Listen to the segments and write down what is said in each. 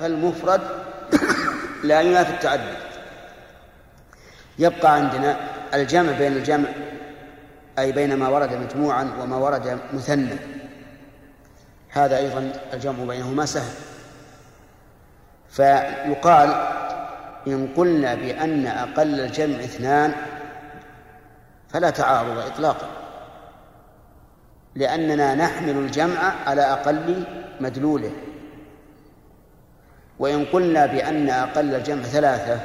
فالمفرد لا ينافي التعدد. يبقى عندنا الجمع بين الجمع أي بين ما ورد مجموعا وما ورد مثنى. هذا أيضا الجمع بينهما سهل. فيقال إن قلنا بأن أقل الجمع اثنان فلا تعارض إطلاقا لأننا نحمل الجمع على أقل مدلوله. وإن قلنا بأن أقل الجمع ثلاثة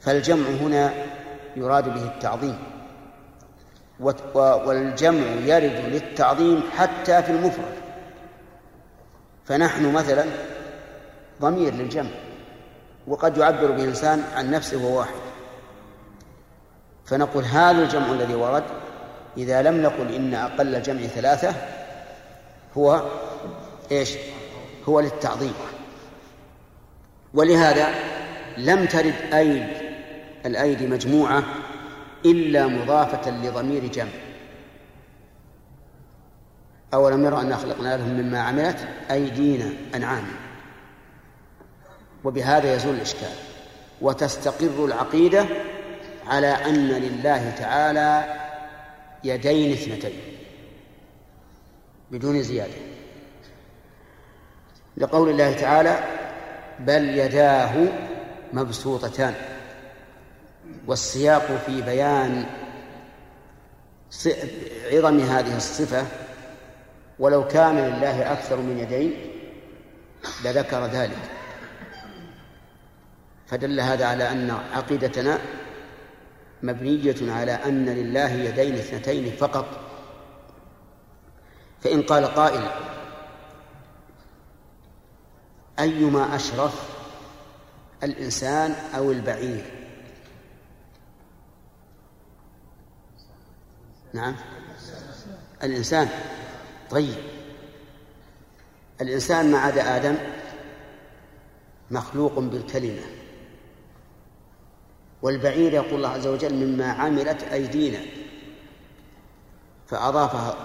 فالجمع هنا يراد به التعظيم. والجمع يرد للتعظيم حتى في المفرد. فنحن مثلا ضمير للجمع وقد يعبر به الإنسان عن نفسه وهو واحد. فنقول هذا الجمع الذي ورد إذا لم نقل إن أقل الجمع ثلاثة هو إيش؟ هو للتعظيم. ولهذا لم ترد أيد الأيدي مجموعة إلا مضافة لضمير جمع. أولم يروا أنا خلقنا لهم مما عملت أيدينا أنعام وبهذا يزول الإشكال. وتستقر العقيدة على أن لله تعالى يدين اثنتين بدون زيادة. لقول الله تعالى بل يداه مبسوطتان والسياق في بيان عظم هذه الصفة ولو كان لله أكثر من يدين لذكر ذلك فدل هذا على أن عقيدتنا مبنية على أن لله يدين اثنتين فقط فإن قال قائل أيما أشرف الإنسان أو البعير. نعم. الإنسان. طيب. الإنسان ما عدا آدم مخلوق بالكلمة. والبعير يقول الله عز وجل مما عملت أيدينا. فأضافها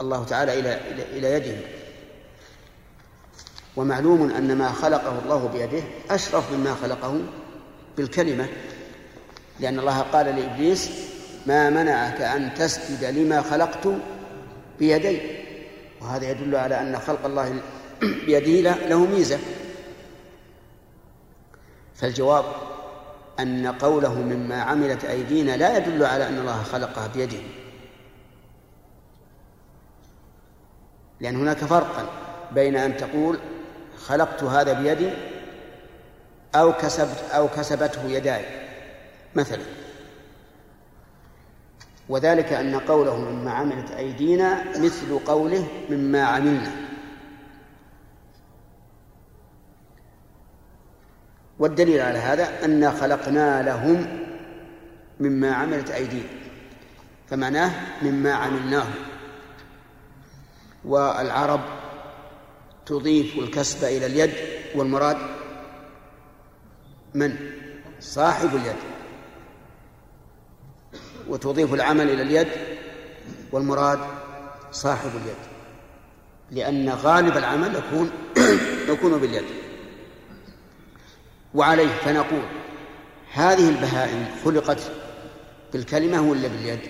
الله تعالى إلى إلى يده. ومعلوم أن ما خلقه الله بيده أشرف مما خلقه بالكلمة لأن الله قال لإبليس ما منعك أن تسجد لما خلقت بيدي؟ وهذا يدل على أن خلق الله بيده له ميزة. فالجواب أن قوله مما عملت أيدينا لا يدل على أن الله خلقها بيده. لأن هناك فرقا بين أن تقول خلقت هذا بيدي أو كسبت أو كسبته يداي. مثلا. وذلك أن قوله مما عملت أيدينا مثل قوله مما عملنا. والدليل على هذا أنا خلقنا لهم مما عملت أيدينا. فمعناه مما عملناه والعرب تضيف الكسب إلى اليد والمراد من؟ صاحب اليد. وتضيف العمل إلى اليد والمراد صاحب اليد. لأن غالب العمل يكون يكون باليد. وعليه فنقول هذه البهائم خلقت بالكلمة ولا باليد؟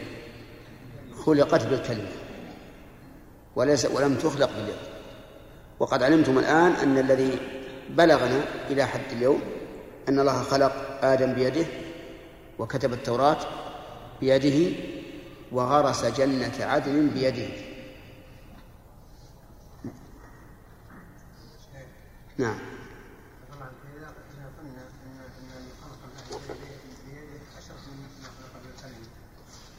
خلقت بالكلمة. وليس ولم تخلق باليد. وقد علمتم الآن أن الذي بلغنا إلى حد اليوم أن الله خلق آدم بيده وكتب التوراة بيده وغرس جنة عدن بيده. نعم.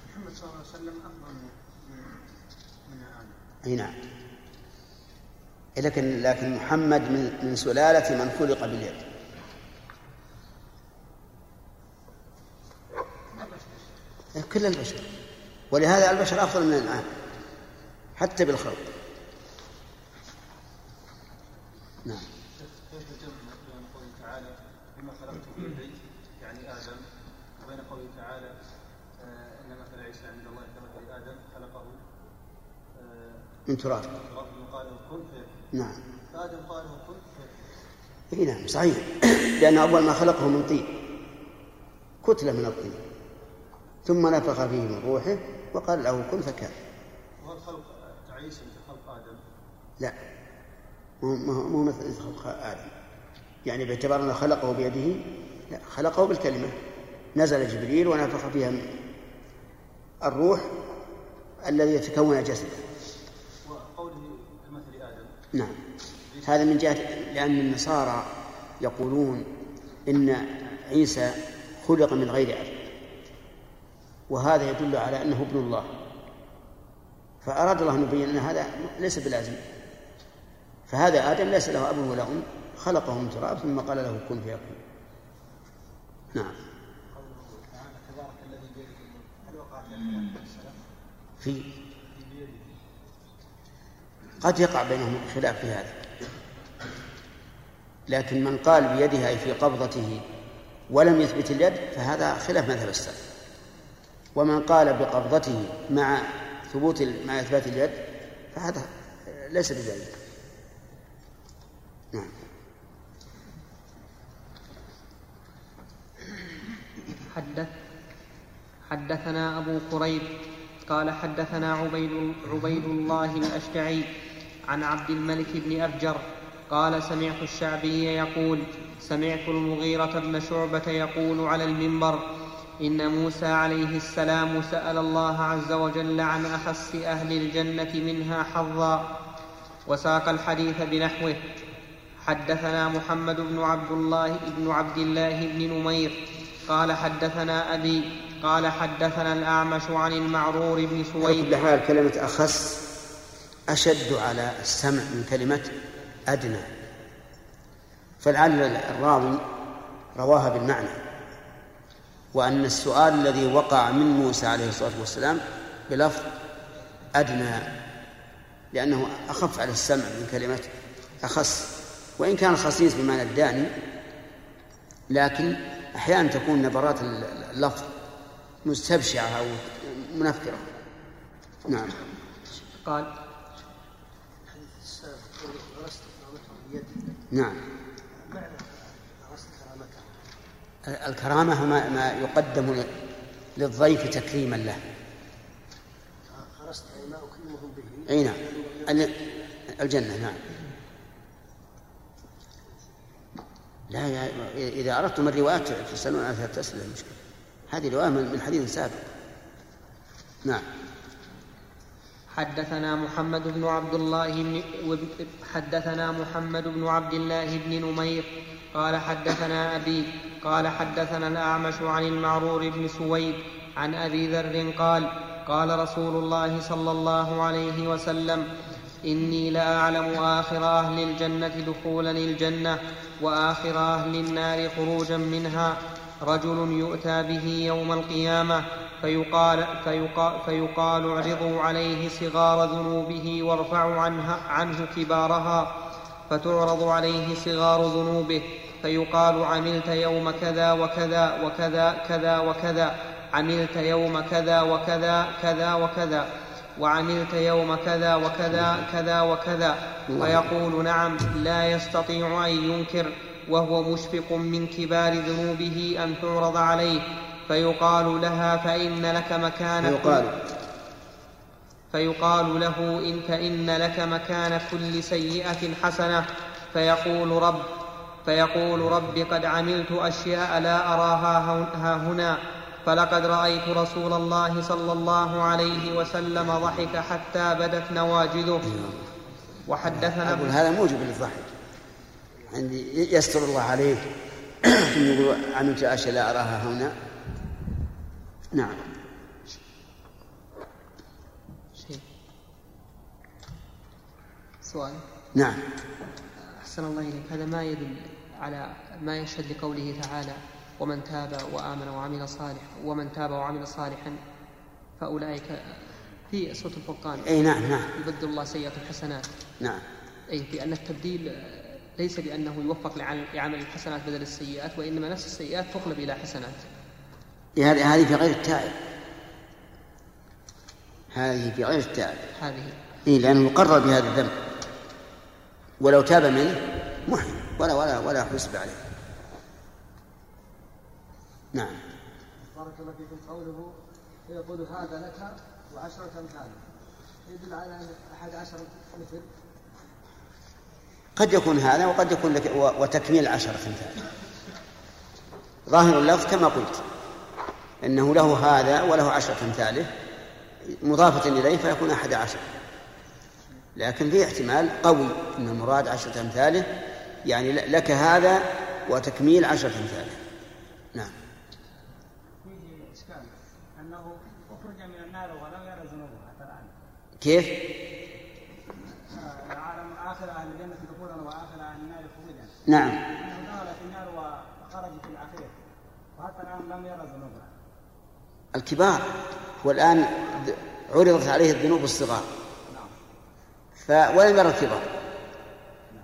محمد صلى الله عليه وسلم أفضل من آدم أي نعم لكن لكن محمد من من سلالة من خلق باليد. كل البشر. ولهذا البشر أفضل من الآن. حتى بالخلق. نعم. كيف بين قوله تعالى بما البيت يعني آدم وبين قوله تعالى إن مثل عيسى عند الله خلقه من تراب قال له كن فيكون نعم. فآدم كن إي نعم صحيح. لأن أول ما خلقه من طين. كتلة من الطين. ثم نفخ فيه من روحه وقال له كن فكان. وهل خلق مثل خلق آدم؟ لا. مو مثل خلق آدم. يعني باعتبار أنه خلقه بيده لا خلقه بالكلمة. نزل جبريل ونفخ فيها الروح الذي يتكون جسده. نعم. هذا من جهة لأن النصارى يقولون إن عيسى خلق من غير أب وهذا يدل على أنه ابن الله. فأراد الله أن يبين أن هذا ليس بلازم. فهذا آدم ليس له أب ولا أم خلقه من تراب ثم قال له كن فيكون. نعم. في قد يقع بينهم خلاف في هذا. لكن من قال بيده أي في قبضته ولم يثبت اليد فهذا خلاف مذهب السلف. ومن قال بقبضته مع ثبوت مع إثبات اليد فهذا ليس بذلك. نعم. حدث حدثنا أبو كريب قال حدثنا عبيد, عبيد الله الأشجعي عن عبد الملك بن أفجر قال سمعت الشعبي يقول سمعت المغيرة بن شعبة يقول على المنبر إن موسى عليه السلام سأل الله عز وجل عن أخس أهل الجنة منها حظا وساق الحديث بنحوه. حدثنا محمد بن عبد الله بن عبد الله بن نمير قال حدثنا أبي قال حدثنا الأعمش عن المعرور بن سويد. كل حال كلمة أخس أشد على السمع من كلمة أدنى. فلعل الراوي رواها بالمعنى وأن السؤال الذي وقع من موسى عليه الصلاة والسلام بلفظ أدنى لأنه أخف على السمع من كلمة أخص. وإن كان خصيص بمعنى الداني لكن أحيانا تكون نبرات اللفظ مستبشعة أو منفرة نعم. قال نعم. الكرامة ما, ما يقدم للضيف تكريما له. خرست أي ما أكرمهم به. أي نعم. الجنة نعم. لا يا إذا أردتم الروايات تسألون عنها تسأل المشكلة هذه رواية من حديث سابق. نعم. حدثنا محمد بن عبد الله بن حدثنا محمد بن عبد الله بن نمير قال حدثنا أبي قال حدثنا الأعمش عن المعرور بن سويد عن أبي ذر قال قال رسول الله صلى الله عليه وسلم إني لأعلم آخر أهل الجنة دخولا الجنة وآخر أهل النار خروجا منها رجل يؤتى به يوم القيامة فيقال, فيقال, فيقال اعرضوا عليه صغار ذنوبه وارفعوا عنها عنه كبارها فتعرض عليه صغار ذنوبه فيقال عملت يوم كذا وكذا وكذا كذا وكذا عملت يوم كذا وكذا كذا وكذا وعملت يوم كذا وكذا كذا وكذا فيقول نعم لا يستطيع أن ينكر وهو مشفق من كبار ذنوبه أن تعرض عليه فيقال لها فإن لك مكان فيقال. فيقال له إن فإن لك مكان كل سيئة حسنة فيقول رب فيقول رب قد عملت أشياء لا أراها ها هنا فلقد رأيت رسول الله صلى الله عليه وسلم ضحك حتى بدت نواجذه. وحدثنا هذا موجب للضحك. عندي يستر الله عليك. ثم يقول عملت أشياء لا أراها هنا. نعم. سؤال. نعم. أحسن الله إليك. هذا ما يدل على ما يشهد لقوله تعالى ومن تاب وآمن وعمل صالحا ومن تاب وعمل صالحا فأولئك في سورة الفرقان أي نعم نعم. يبدل الله سيئات الحسنات. نعم. أي بأن التبديل ليس بأنه يوفق لعمل الحسنات بدل السيئات وإنما نفس السيئات تقلب إلى حسنات. هذه هذه في غير التائب. هذه في غير التائب. هذه. إيه لأنه مقرر بهذا الذنب. ولو تاب منه محي. ولا ولا ولا حسب عليه. نعم. بارك الله فيكم. قوله يقول هذا لك وعشرة أمثاله يدل على أحد عشر مثل. قد يكون هذا وقد يكون لك وتكميل عشرة أمثال ظاهر اللفظ كما قلت أنه له هذا وله عشرة أمثاله مضافة إليه فيكون أحد عشر. لكن في احتمال قوي أن المراد عشرة أمثاله يعني لك هذا وتكميل عشرة أمثاله نعم. أنه أخرج من النار ولم يرى ذنوبه حتى الآن كيف؟ العالم آخر أهل الجنة دخولا وآخر أهل النار خروجا نعم. الأخير وحتى الآن الكبار عرضت عليه الذنوب الصغار. ف... ولم يرى الكبار.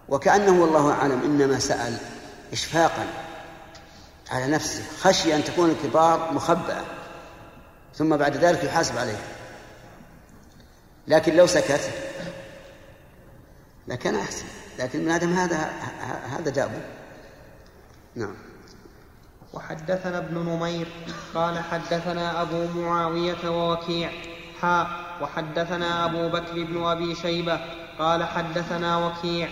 وكأنه والله أعلم إنما سأل إشفاقا على نفسه خشي أن تكون الكبار مخبأة. ثم بعد ذلك يحاسب عليها لكن لو سكت لكان أحسن. لكن من آدم هذا هذا دابه نعم. وحدثنا ابن نمير قال حدثنا أبو معاوية ووكيع. حاء وحدثنا أبو بكر بن أبي شيبة قال حدثنا وكيع.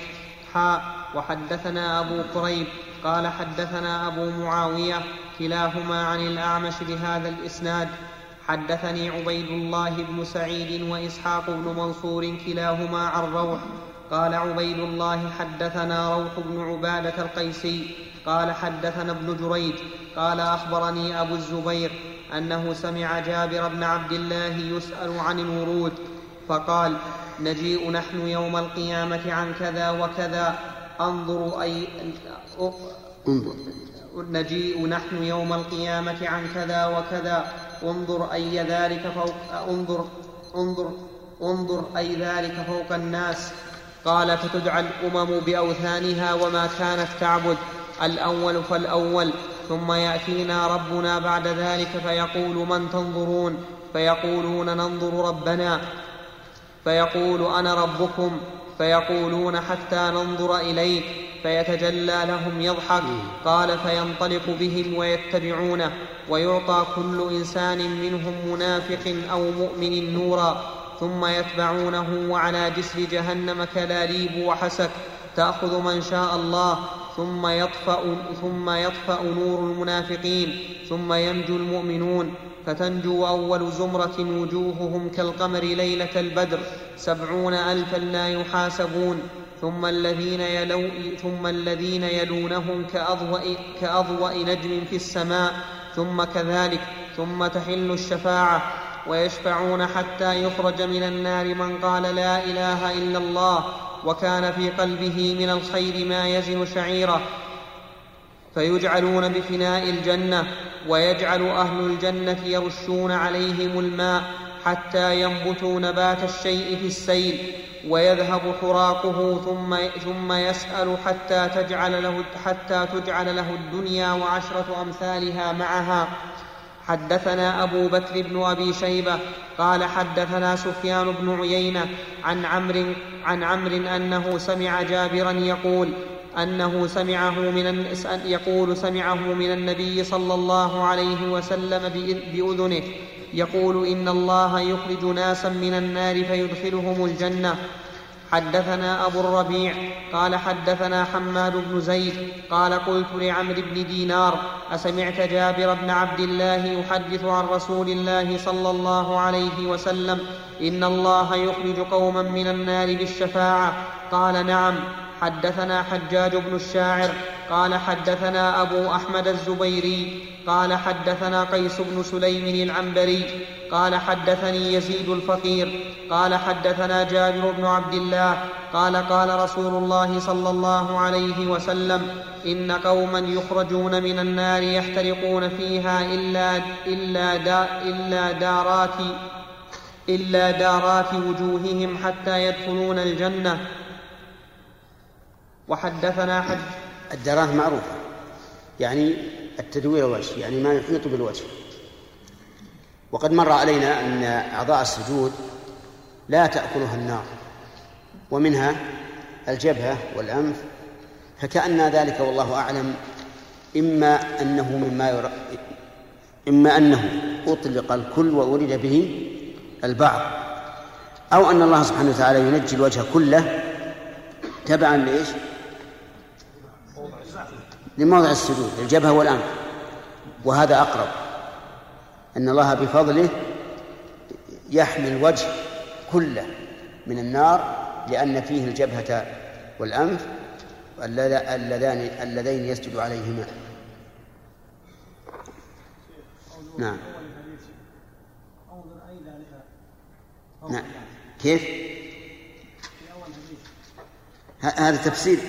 حاء وحدثنا أبو كريب قال حدثنا أبو معاوية كلاهما عن الأعمش بهذا الإسناد. حدثني عبيد الله بن سعيد وإسحاق بن منصور كلاهما عن روح. قال عبيد الله حدثنا روح بن عبادة القيسي قال حدثنا ابن جريج قال أخبرني أبو الزبير أنه سمع جابر بن عبد الله يسأل عن الورود فقال نجيء نحن يوم القيامة عن كذا وكذا أنظر أي انظر. نجيء نحن يوم القيامة عن كذا وكذا انظر أي ذلك فوق انظر انظر انظر أي ذلك فوق الناس. قال فتدعى الأمم بأوثانها وما كانت تعبد. الأول فالأول ثم يأتينا ربنا بعد ذلك فيقول من تنظرون؟ فيقولون ننظر ربنا. فيقول أنا ربكم؟ فيقولون حتى ننظر إليك فيتجلى لهم يضحك. قال فينطلق بهم ويتبعونه. ويعطى كل إنسان منهم منافق أو مؤمن نورا. ثم يتبعونه وعلى جسر جهنم كلاليب وحسك تأخذ من شاء الله ثم يطفأ, ثم يطفأ نور المنافقين ثم ينجو المؤمنون. فتنجو أول زمرة وجوههم كالقمر ليلة البدر. سبعون ألفا لا يحاسبون. ثم الذين, يلو ثم الذين يلونهم كأضوأ, كأضوأ نجم في السماء. ثم كذلك ثم تحل الشفاعة. ويشفعون حتى يخرج من النار من قال لا إله إلا الله وكان في قلبه من الخير ما يزن شعيره. فيجعلون بفناء الجنة ويجعل أهل الجنة يرشون عليهم الماء حتى ينبتوا نبات الشيء في السيل ويذهب حراقه ثم ثم يسأل حتى تجعل له حتى تجعل له الدنيا وعشرة أمثالها معها. حدثنا أبو بكر بن أبي شيبة قال حدثنا سفيان بن عيينة عن عمرو عن عمرو أنه سمع جابرا يقول أنه سمعه من يقول سمعه من النبي صلى الله عليه وسلم بأذنه يقول إن الله يخرج ناسا من النار فيدخلهم الجنة حدثنا أبو الربيع قال حدثنا حماد بن زيد قال قلت لعمرو بن دينار أسمعت جابر بن عبد الله يحدث عن رسول الله صلى الله عليه وسلم إن الله يخرج قوما من النار بالشفاعة. قال نعم. حدثنا حجاج بن الشاعر قال حدثنا أبو أحمد الزبيري قال حدثنا قيس بن سليم العنبري قال حدثني يزيد الفقير قال حدثنا جابر بن عبد الله قال قال رسول الله صلى الله عليه وسلم إن قوما يخرجون من النار يحترقون فيها إلا, إلا, دا إلا دارات إلا دارات وجوههم حتى يدخلون الجنة. وحدثنا حد الدرات معروفة. يعني التدوير الوجه يعني ما يحيط بالوجه وقد مر علينا أن أعضاء السجود لا تأكلها النار ومنها الجبهة والأنف فكأن ذلك والله أعلم إما أنه مما يرى إما أنه أطلق الكل وأريد به البعض أو أن الله سبحانه وتعالى ينجي الوجه كله تبعا لإيش؟ لموضع السجود الجبهة والأنف. وهذا أقرب. أن الله بفضله يحمي الوجه كله من النار لأن فيه الجبهة والأنف اللذان اللذين يسجد عليهما. نعم. نعم. كيف؟ هذا تفسير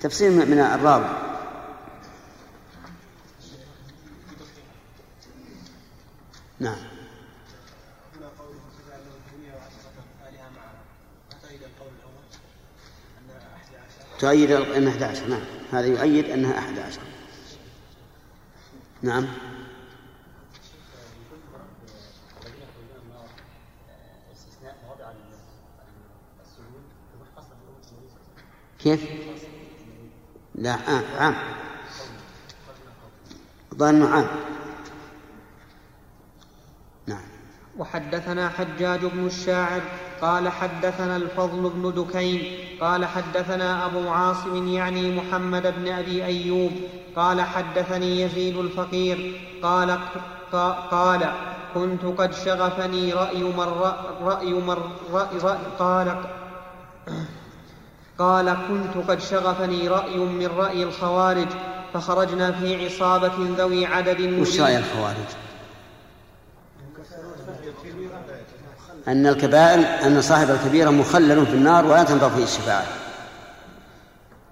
تفسير من الراوي. نعم. تؤيد أنها 11 نعم. هذا يؤيد أنها 11 نعم. كيف؟ لا آه عام. ظن عام نعم وحدثنا حجاج بن الشاعر قال حدثنا الفضل بن دكين قال حدثنا أبو عاصم يعني محمد بن أبي أيوب قال حدثني يزيد الفقير قال قال كنت قد شغفني رأي من رأي من رأي, رأي قال قال كنت قد شغفني رأي من رأي الخوارج فخرجنا في عصابة ذوي عدد وش رأي الخوارج؟ أن الكبائر أن صاحب الكبيرة مخلل في النار ولا تنفع فيه الشفاعة.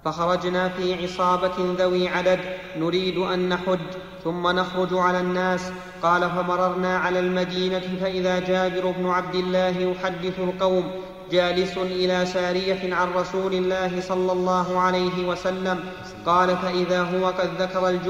فخرجنا في عصابة ذوي عدد نريد أن نحج ثم نخرج على الناس. قال فمررنا على المدينة فإذا جابر بن عبد الله يحدث القوم جالس إلى سارية عن رسول الله صلى الله عليه وسلم. قال فإذا هو قد ذكر الج...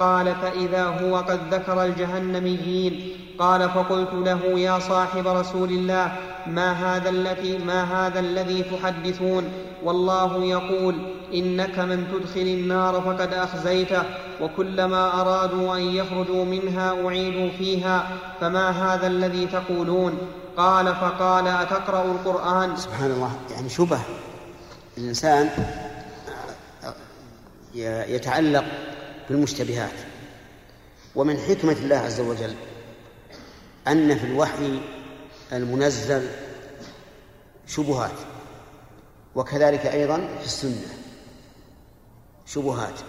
قال فإذا هو قد ذكر الجهنميين. قال فقلت له يا صاحب رسول الله ما هذا الذي ما هذا الذي تحدثون؟ والله يقول إنك من تدخل النار فقد أخزيته وكلما أرادوا أن يخرجوا منها أعيدوا فيها فما هذا الذي تقولون؟ قال فقال أتقرأ القرآن؟ سبحان الله يعني شبه الإنسان يتعلق بالمشتبهات. ومن حكمة الله عز وجل أن في الوحي المنزل شبهات وكذلك أيضا في السنة شبهات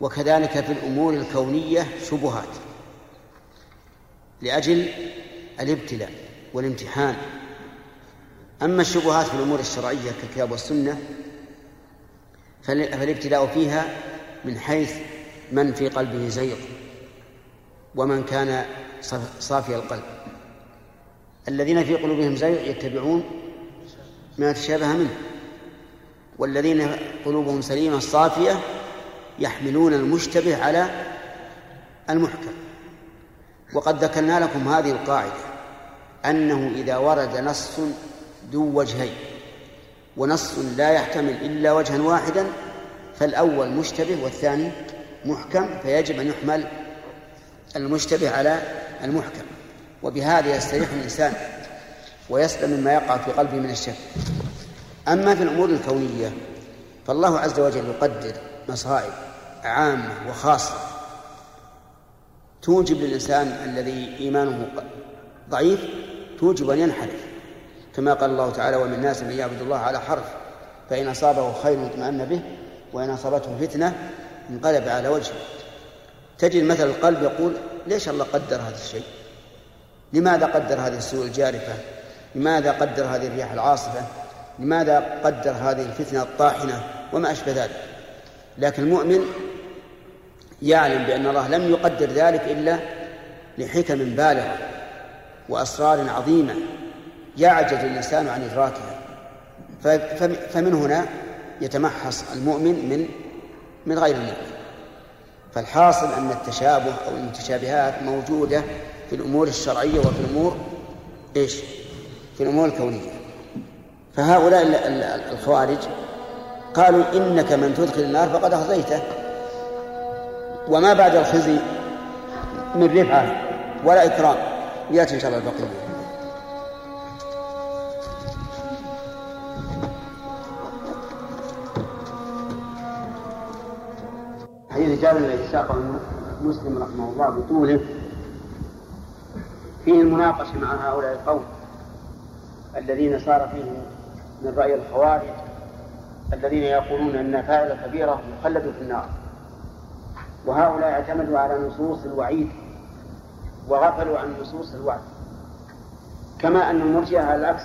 وكذلك في الأمور الكونية شبهات لأجل الابتلاء. والامتحان. أما الشبهات في الأمور الشرعية كالكتاب والسنة فالابتلاء فيها من حيث من في قلبه زيغ ومن كان صافي القلب. الذين في قلوبهم زيغ يتبعون ما تشابه منه والذين قلوبهم سليمة صافية يحملون المشتبه على المحكم. وقد ذكرنا لكم هذه القاعدة. أنه إذا ورد نص ذو وجهين ونص لا يحتمل إلا وجها واحدا فالأول مشتبه والثاني محكم فيجب أن يحمل المشتبه على المحكم. وبهذا يستريح الإنسان ويسلم مما يقع في قلبه من الشك. أما في الأمور الكونية فالله عز وجل يقدر مصائب عامة وخاصة توجب للإنسان الذي إيمانه ضعيف توجب أن ينحرف كما قال الله تعالى ومن الناس من يعبد الله على حرف فإن أصابه خير اطمأن به وإن أصابته فتنة انقلب على وجهه. تجد مثل القلب يقول ليش الله قدر هذا الشيء؟ لماذا قدر هذه السوء الجارفة؟ لماذا قدر هذه الرياح العاصفة؟ لماذا قدر هذه الفتنة الطاحنة؟ وما أشبه ذلك. لكن المؤمن يعلم بأن الله لم يقدر ذلك إلا لحكم بالغة وأسرار عظيمة يعجز الإنسان عن إدراكها. فمن هنا يتمحص المؤمن من من غير المؤمن فالحاصل أن التشابه أو المتشابهات موجودة في الأمور الشرعية وفي الأمور إيش؟ في الأمور الكونية. فهؤلاء الخوارج قالوا إنك من تدخل النار فقد أخزيته. وما بعد الخزي من رفعة ولا إكرام. يأتي إن شاء الله البقية حديث جابر الذي ساقه مسلم رحمه الله بطوله فيه المناقشة مع هؤلاء القوم الذين صار فيهم من رأي الخوارج الذين يقولون أن فاعل كبيرة مخلد في النار. وهؤلاء اعتمدوا على نصوص الوعيد وغفلوا عن نصوص الوعد. كما أن المرجئة على العكس.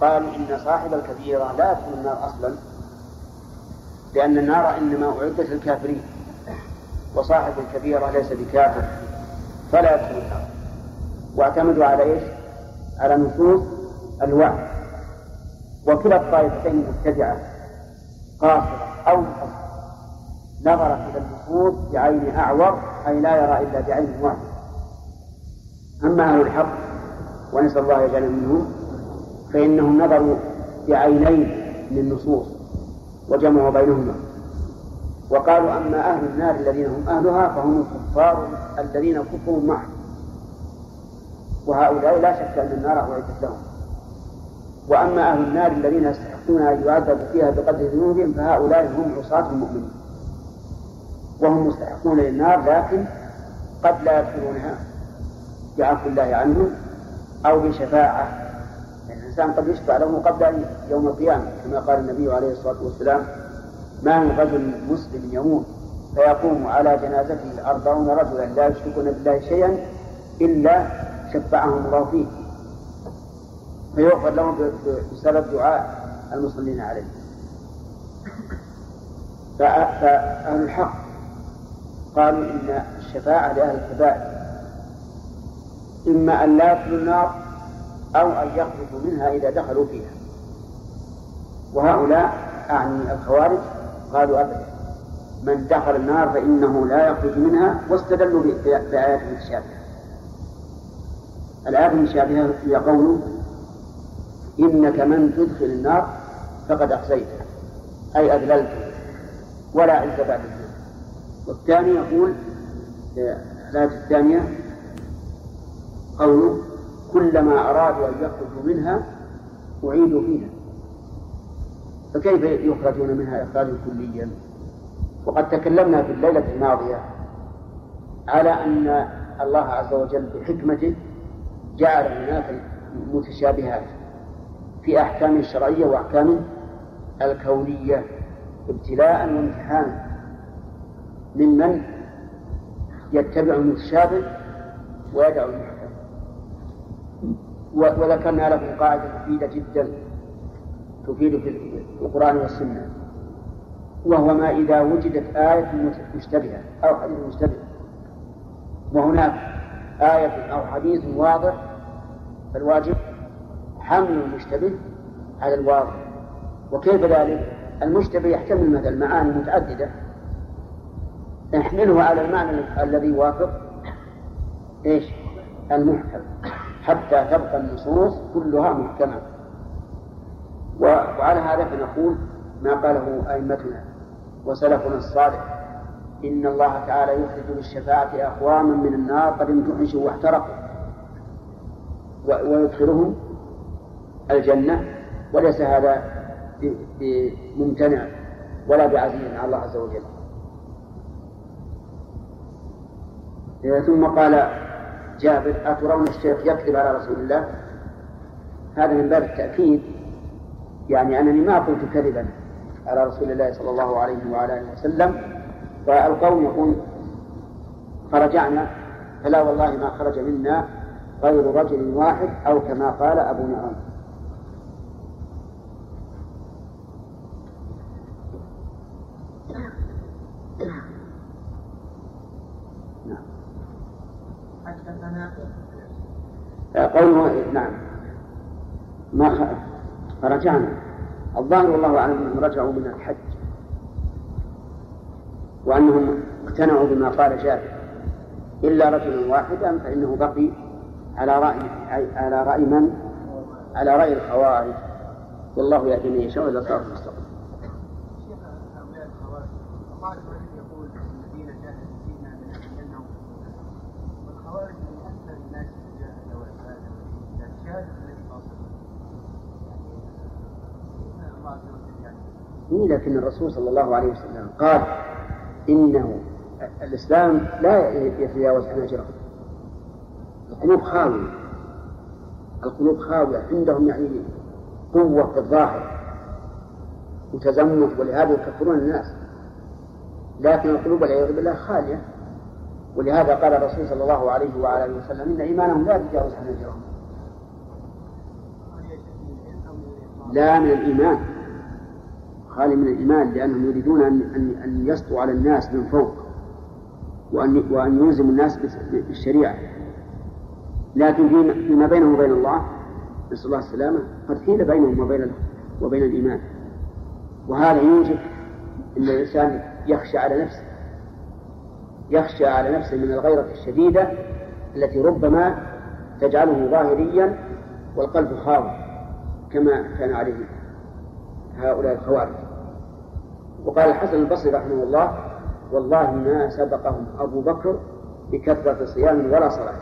قالوا إن صاحب الكبيرة لا يدخل النار أصلا لأن النار إنما أعدت للكافرين وصاحب الكبيرة ليس بكافر فلا يدخل النار. واعتمدوا على إيش؟ على نصوص الوعد. وكلا الطائفتين مبتدعة قاصرة أو نظرت إلى النصوص بعين أعور أي لا يرى إلا بعين واحدة أما أهل الحق ونسأل الله يجعل منهم فإنهم نظروا بعينين للنصوص وجمعوا بينهما. وقالوا أما أهل النار الذين هم أهلها فهم الكفار الذين كفروا معه. وهؤلاء لا شك أن النار أعدت لهم. وأما أهل النار الذين يستحقون أن يعذبوا فيها بقدر ذنوبهم فهؤلاء هم عصاة المؤمنين. وهم مستحقون للنار لكن قد لا يدخلونها بعفو الله عنهم أو بشفاعة. يعني الإنسان قد يشفع له قبل يوم القيامة كما قال النبي عليه الصلاة والسلام ما من رجل مسلم يموت فيقوم على جنازته أربعون رجلا لا يشركون بالله شيئا إلا شفعهم الله فيه. فيغفر لهم بسبب دعاء المصلين عليه. فأهل الحق قالوا إن الشفاعة لأهل الكبائر إما أن لا يدخلوا النار أو أن يخرجوا منها إذا دخلوا فيها. وهؤلاء أعني الخوارج قالوا أبدا من دخل النار فإنه لا يخرج منها واستدلوا بآيات متشابهة الآيات المشابهة هي قوله إنك من تدخل النار فقد أخزيته أي أذللته ولا عز بعد الذل والثاني يقول الآية الثانية قوله كلما أرادوا أن يخرجوا منها أعيدوا فيها. فكيف يخرجون منها إخراجا كليا؟ وقد تكلمنا في الليلة الماضية على أن الله عز وجل بحكمته جعل هناك متشابهات في أحكام الشرعية وأحكام الكونية ابتلاء وامتحانا. ممن يتبع المتشابه ويدع المحكم. وذكرنا لكم قاعدة مفيدة جدا تفيد في القرآن والسنة وهو ما إذا وجدت آية مشتبهة أو حديث مشتبه. وهناك آية أو حديث واضح فالواجب حمل المشتبه على الواضح. وكيف ذلك؟ المشتبه يحتمل مثل معاني متعددة نحمله على المعنى الذي يوافق. إيش؟ المحكم. حتى تبقى النصوص كلها محكمة. وعلى هذا فنقول ما قاله أئمتنا وسلفنا الصالح. إن الله تعالى يخرج بالشفاعة أقواما من النار قد امتحشوا واحترقوا. ويدخلهم الجنة. وليس هذا بممتنع ولا بعزيز على الله عز وجل. ثم قال جابر أترون الشيخ يكذب على رسول الله؟ هذا من باب التأكيد. يعني أنني ما قلت كذبا على رسول الله صلى الله عليه وعلى آله وسلم فالقوم يقول فرجعنا فلا والله ما خرج منا غير رجل واحد أو كما قال أبو نعم قوله نعم. ما فرجعنا الظاهر والله أعلم أنهم رجعوا من الحج. وأنهم اقتنعوا بما قال جابر. إلا رجلا واحدا فإنه بقي على راي على رأي من؟ على رأي الخوارج. والله يأتي من يشاء إلى صراط المستقيم شيخ هؤلاء الخوارج الخوارج الذي يقول الذين جاهدوا فينا لنهدينهم والخوارج من أكثر الناس جاهدوا وعباده يعني شهاده الذي فاصل يعني الله عز وجل يعني إيه لكن الرسول صلى الله عليه وسلم قال إنه الإسلام لا يتجاوز حناجرهم القلوب خاوية. القلوب خاوية عندهم يعني قوة في الظاهر وتزمت ولهذا يكفرون الناس. لكن القلوب والعياذ بالله خالية. ولهذا قال الرسول صلى الله عليه وعلى آله وسلم إن إيمانهم لا يتجاوز حناجرهم. لا من الإيمان. خالي من الإيمان لأنهم يريدون ان ان أن يسطوا على الناس من فوق وان وأن يلزموا الناس بالشريعة. لكن فيما بينهم وبين الله نسأل الله السلامة قد حيل بينهم وبين وبين الإيمان. وهذا يوجب إن الإنسان يخشى على نفسه. يخشى على نفسه من الغيرة الشديدة التي ربما تجعله ظاهريا والقلب خاوي كما كان عليه هؤلاء الخوارج. وقال الحسن البصري رحمه الله والله ما سبقهم أبو بكر بكثرة صيام ولا صلاة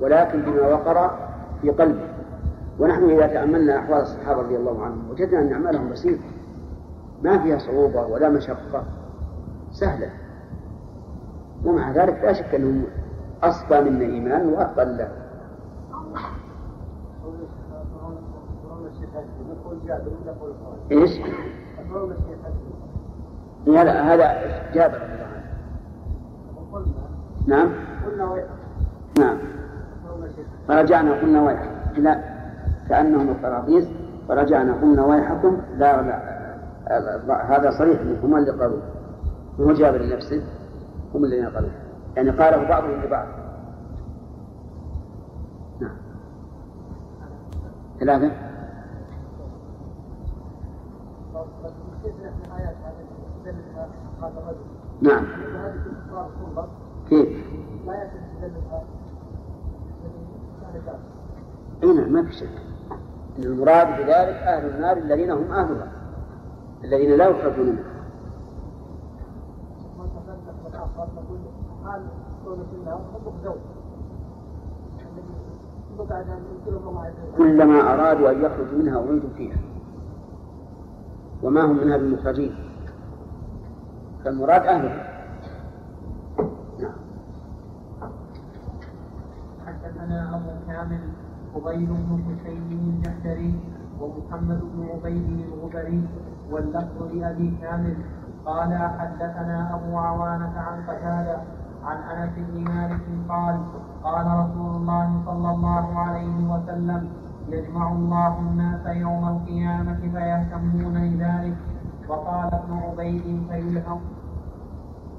ولكن بما وقر في قلبه. ونحن إذا تأملنا أحوال الصحابة رضي الله عنهم وجدنا أن أعمالهم بسيطة ما فيها صعوبة ولا مشقة سهلة. ومع ذلك لا شك أنهم أصفى منا إيمان وأفضل له. إيش؟ هذا هذا جابر رضي الله عنه. نعم. نعم. فرجعنا قلنا ويحكم. لا. كأنهم القراطيس فرجعنا قلنا ويحكم. لا لا. هذا صريح هم اللي قالوا هو جابر لنفسه هم الذين قالوا يعني قاله بعضهم لبعض. نعم. ثلاثة نعم. كيف؟ أي نعم ما في شك. ان المراد بذلك أهل النار الذين هم أهلها الذين لا يخرجون منها. كلما أرادوا أن يخرجوا منها أعيدوا فيها. وما هم منها بمخرجين فالمراد نعم. حدثنا أبو كامل فضيل بن حسين الجحدري ومحمد بن عبيد الغبري واللفظ لأبي كامل. قال حدثنا أبو عوانة عن قتادة عن أنس بن مالك قال قال رسول الله صلى الله عليه وسلم يجمع الله الناس يوم القيامة فيهتمون لذلك. وقال ابن عبيد فيلهم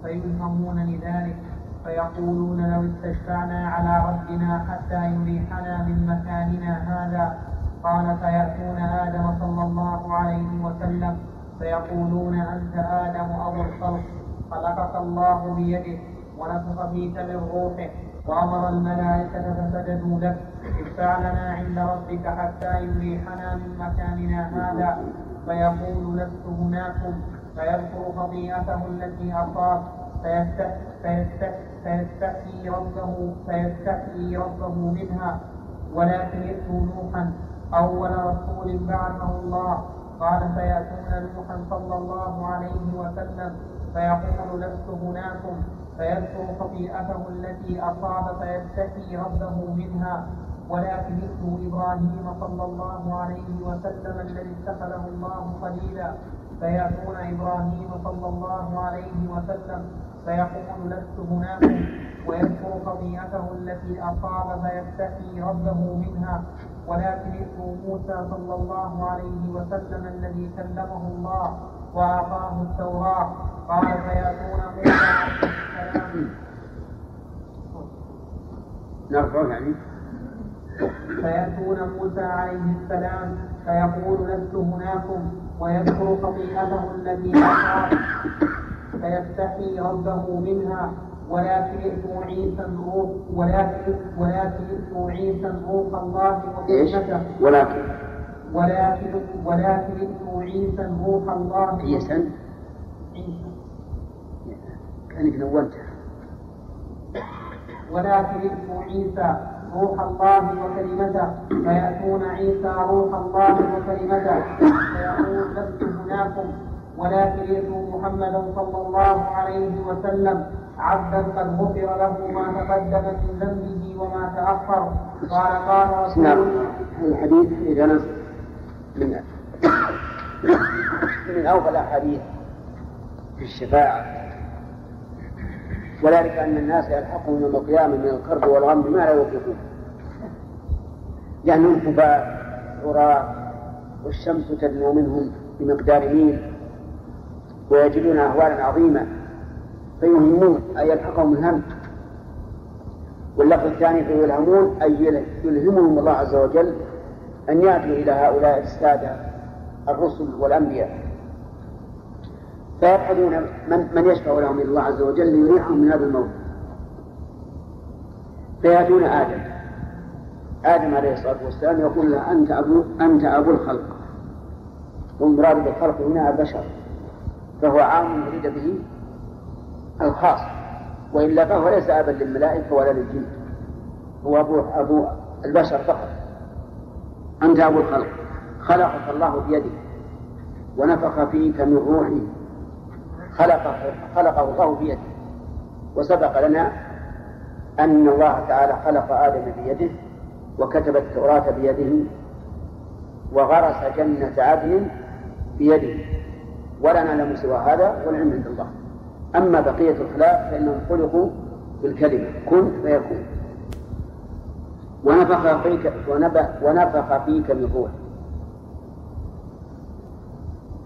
فيلهمون لذلك فيقولون لو استشفعنا على ربنا حتى يريحنا من مكاننا هذا قال فيأتون آدم صلى الله عليه وسلم فيقولون أنت آدم أبو الخلق خلقك الله بيده ونفخ فيك من روحه وأمر الملائكة فسجدوا لك اشفع لنا عند ربك حتى يريحنا من مكاننا هذا. فيقول لست هناكم. فيذكر خطيئته التي أصاب فيستحيي ربه فيستحيي ربه منها. ولكن ائتوا نوحا أول رسول بعثه الله. قال فيأتون نوحا صلى الله عليه وسلم. فيقول لست هناكم. فيذكر خطيئته التي أصاب فيستحي ربه منها. ولكن اسمه إبراهيم صلى الله عليه وسلم الذي اتخذه الله خليلا. فيأتون إبراهيم صلى الله عليه وسلم فيقول لست هناكم ويذكر خطيئته التي أصاب فيستحي ربه منها. ولكن اسمه موسى صلى الله عليه وسلم الذي كلمه الله وأعطاه التوراة. قال فيأتون موسى عليه السلام. نرفع يعني. فيأتون موسى عليه السلام فيقول لست هناكم ويذكر خطيئته التي أصاب. فيستحي ربه منها ولكن ائتوا عيسى روح ولكن ولكن ائتوا عيسى روح الله؟ وكلمته ولكن. ولكن ولكن ائتوا عيسى روح الله عيسى عيسى. كأنك نونتها ولكن ائتوا عيسى روح الله وكلمته. فيأتون عيسى روح الله وكلمته. فيقول لست هناكم ولكن ائتوا محمدا صلى الله عليه وسلم عبدا قد غفر له ما تقدم من ذنبه وما تأخر. قال قال رسول الله. الحديث إذا نزل من من أوفى الأحاديث في الشفاعة. وذلك أن الناس يلحقهم يوم القيامة من الكرب والغم ما لا يطيقون لأنهم حفاة عراة والشمس تدنو منهم بمقدار ميل ويجدون أهوالا عظيمة فيهمون أن يلحقهم الهم. واللفظ الثاني فيلهمون أي يلهمهم الله عز وجل أن يأتوا إلى هؤلاء السادة الرسل والأنبياء. فيبحثون من, من يشفع لهم إلى الله عز وجل ليريحهم من هذا الموت. فيأتون آدم. آدم عليه الصلاة والسلام يقول له أنت أبو أنت أبو الخلق. والمراد بالخلق هنا البشر. فهو عام يريد به الخاص. وإلا فهو ليس أبا للملائكة ولا للجن. هو أبو أبو البشر فقط. أنت أبو الخلق. خلقك الله بيده. ونفخ فيك من روحه. خلقه خلقه الله بيده وسبق لنا أن الله تعالى خلق آدم بيده وكتب التوراة بيده وغرس جنة عدن بيده. ولا نعلم سوى هذا والعلم عند الله. أما بقية الخلاق فإنهم خلقوا بالكلمة كن فيكون. ونفخ فيك ونفخ فيك من روحه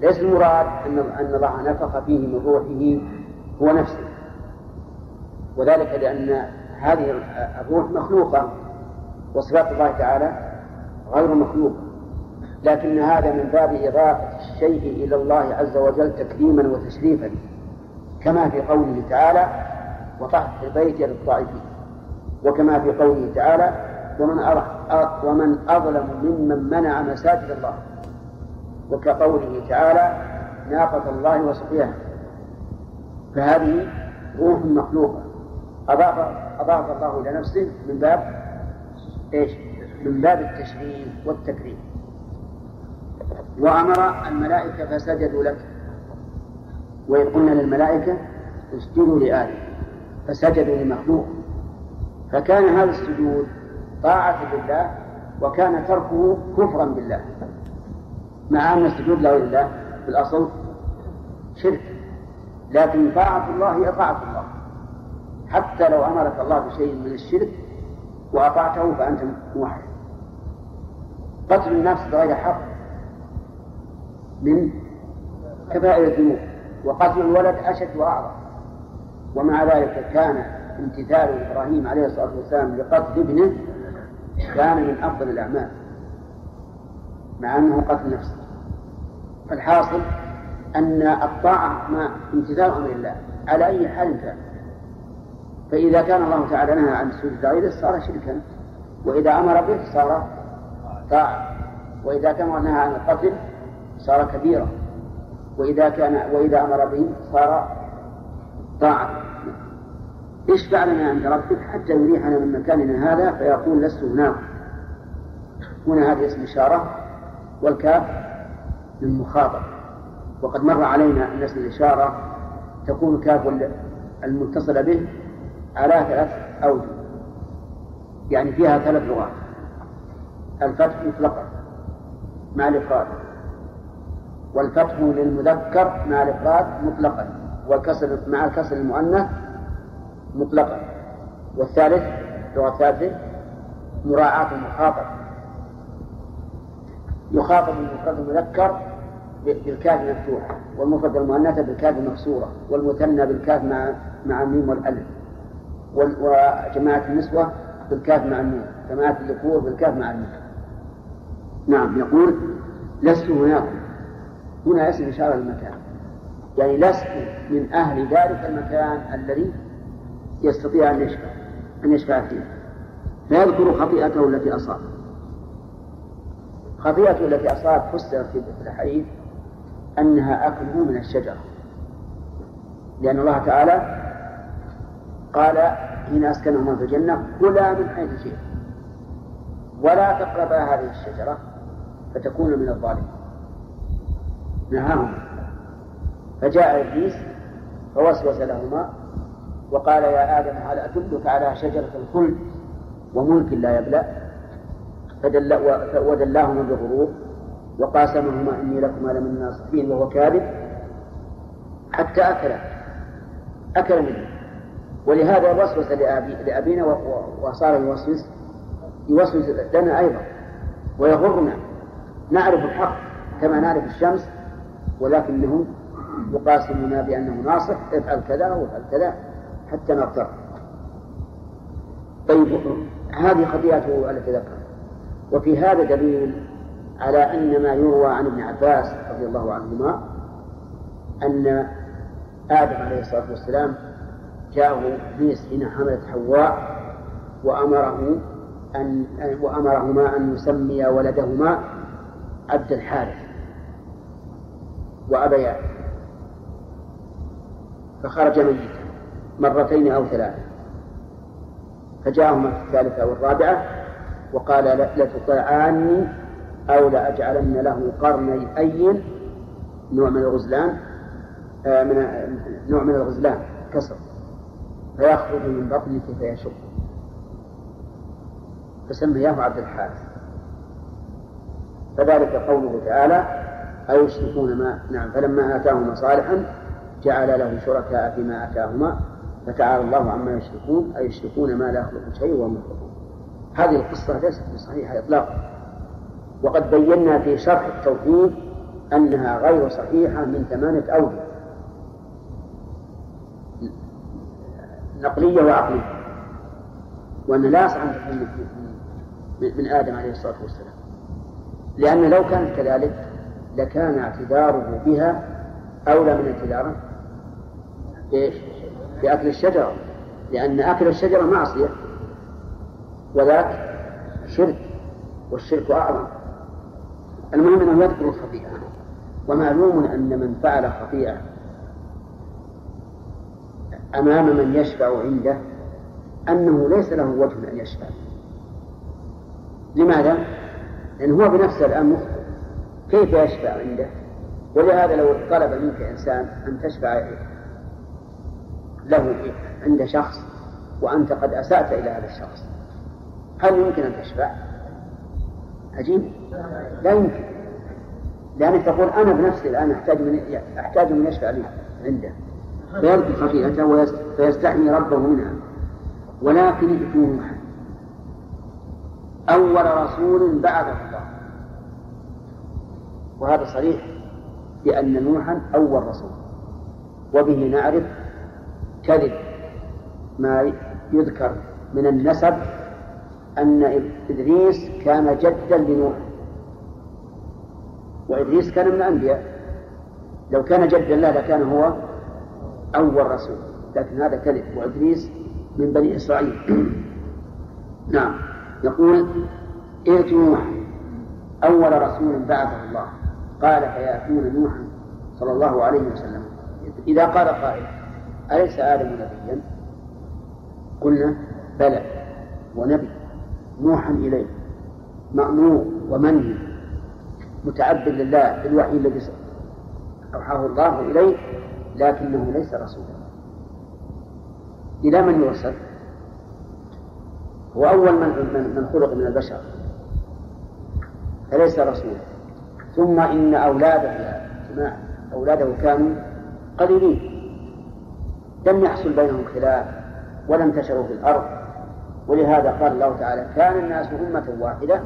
ليس المراد أن أن الله نفخ فيه من روحه هو نفسه. وذلك لأن هذه الروح مخلوقة وصفات الله تعالى غير مخلوقة. لكن هذا من باب إضافة الشيء إلى الله عز وجل تكريما وتشريفا كما في قوله تعالى وطهر البيت للطائفين وكما في قوله تعالى ومن ومن أظلم ممن منع مساجد الله وكقوله تعالى ناقة الله وسقياها فهذه روح مخلوقة. أضاف أضاف الله إلى نفسه من باب إيش؟ من باب التشريف والتكريم. وأمر الملائكة فسجدوا لك. وإذ قلنا للملائكة اسجدوا لآدم. فسجدوا لمخلوق. فكان هذا السجود طاعة لله وكان تركه كفرا بالله. مع أن السجود لغير الله في الأصل شرك. لكن طاعة الله هي طاعة الله. حتى لو أمرك الله بشيء من الشرك وأطعته فأنت موحد. قتل النفس بغير حق من كبائر الذنوب وقتل الولد أشد وأعظم. ومع ذلك كان امتثال إبراهيم عليه الصلاة والسلام لقتل ابنه كان من أفضل الأعمال مع أنه قتل نفسه. فالحاصل أن الطاعة مع امتثال أمر الله على أي حال كان. فإذا كان الله تعالى نهى عن سجود غيره صار شركا. وإذا أمر به صار طاعة. وإذا كان نهى عن القتل صار كبيرا. وإذا كان وإذا أمر به صار طاعة. اشفع لنا عند ربك حتى يريحنا من مكاننا هذا؟ فيقول لست هناك. هنا هذه اسم إشارة والكاف. للمخاطب وقد مر علينا أن اسم الإشارة تكون كاف المتصلة به على ثلاث أوجه. يعني فيها ثلاث لغات. الفتح مطلقا مع الإفراد والفتح للمذكر مع الإفراد مطلقا والكسر مع الكسر المؤنث مطلقا. والثالث اللغة الثالثة مراعاة المخاطب. يخاطب المفرد المذكر بالكاف المفتوحة والمفرد المؤنثة بالكاف المكسورة والمثنى بالكاف مع مع الميم والألف. وجماعة النسوة بالكاف مع النون جماعة الذكور بالكاف مع النون نعم يقول لست هناك. هنا اسم إشارة المكان يعني لست من أهل ذلك المكان الذي يستطيع أن يشفع أن يشفع فيه. فيذكر خطيئته التي أصاب. خطيئته التي أصاب فسرت في الحديث أنها أكله من الشجرة. لأن الله تعالى قال حين أسكنهما في الجنة كلا من حيث شئت ولا تقربا هذه الشجرة فتكون من الظالمين. نهاهما فجاء إبليس فوسوس لهما وقال يا آدم هل أدلك على شجرة الخلد وملك لا يبلى فدل ودلاهما بغرور. وقاسمهما إني لكما لمن الناصحين وهو كاذب حتى أكل أكل منه. ولهذا وسوس لأبي لأبينا وصار يوسوس يوسوس لنا أيضا. ويغرنا. نعرف الحق كما نعرف الشمس ولكنه يقاسمنا بأنه ناصح افعل كذا وافعل كذا حتى نغتر طيب هذه خطيئته التي ذكرها. وفي هذا دليل على أن ما يروى عن ابن عباس رضي الله عنهما أن آدم عليه الصلاة والسلام جاءه إبليس حين حملت حواء وأمره أن وأمرهما أن يسمي ولدهما عبد الحارث وأبيا فخرج ميتا مرتين أو ثلاثة. فجاءهما في الثالثة أو الرابعة وقال لتطيعاني أو لأجعلن له قرني أي نوع من الغزلان آه من نوع من الغزلان كسر. فيخرج من بطنك فيشق فسمياه عبد الحارث. فذلك قوله تعالى أيشركون ما نعم فلما آتاهما صالحا جعل له شركاء فيما آتاهما فتعالى الله عما يشركون أيشركون ما لا يخلق شيء وهم هذه القصة ليست بصحيحة إطلاقا. وقد بينا في شرح التوحيد أنها غير صحيحة من ثمانية أوجه. نقلية وعقلية. وأن لا يصح من آدم عليه الصلاة والسلام. لأن لو كانت كذلك لكان اعتذاره بها أولى من اعتذاره. إيش؟ بأكل الشجرة. لأن أكل الشجرة معصية. وذاك شرك. والشرك أعظم. المهم أنه يذكر الخطيئة ومعلوم أن من فعل خطيئة أمام من يشفع عنده أنه ليس له وجه أن يشفع لماذا؟ لأنه هو بنفسه الآن مخطئ كيف يشفع عنده؟ ولهذا لو طلب منك إنسان أن تشفع له عند شخص وأنت قد أسأت إلى هذا الشخص هل يمكن أن تشفع؟ عجيب؟ لا يمكن. لأنك تقول أنا بنفسي الآن أحتاج من أحتاج من يشفع لي عنده. فيركي خطيئته فيستحمي ربه منها. ولكن ائتوا أول رسول بعثه الله. وهذا صريح بأن نوحا أول رسول. وبه نعرف كذب ما يذكر من النسب أن إدريس كان جدا لنوح. وإدريس كان من الأنبياء. لو كان جدا له لكان هو أول رسول. لكن هذا كذب. وإدريس من بني إسرائيل. نعم. يقول ائت نوح أول رسول بعثه الله. قال فيأتون نوحا صلى الله عليه وسلم. إذا قال قائل أليس آدم نبيا؟ قلنا بلى ونبي. نوحا إليه. مأمور ومنهي. متعبد لله بالوحي الذي أوحاه الله إليه لكنه ليس رسولا. إلى من يرسل؟ هو أول من من خلق من البشر. فليس رسولا. ثم إن أولاده يا جماعة أولاده كانوا قليلين. لم يحصل بينهم خلاف ولا انتشروا في الأرض. ولهذا قال الله تعالى كان الناس أمة واحدة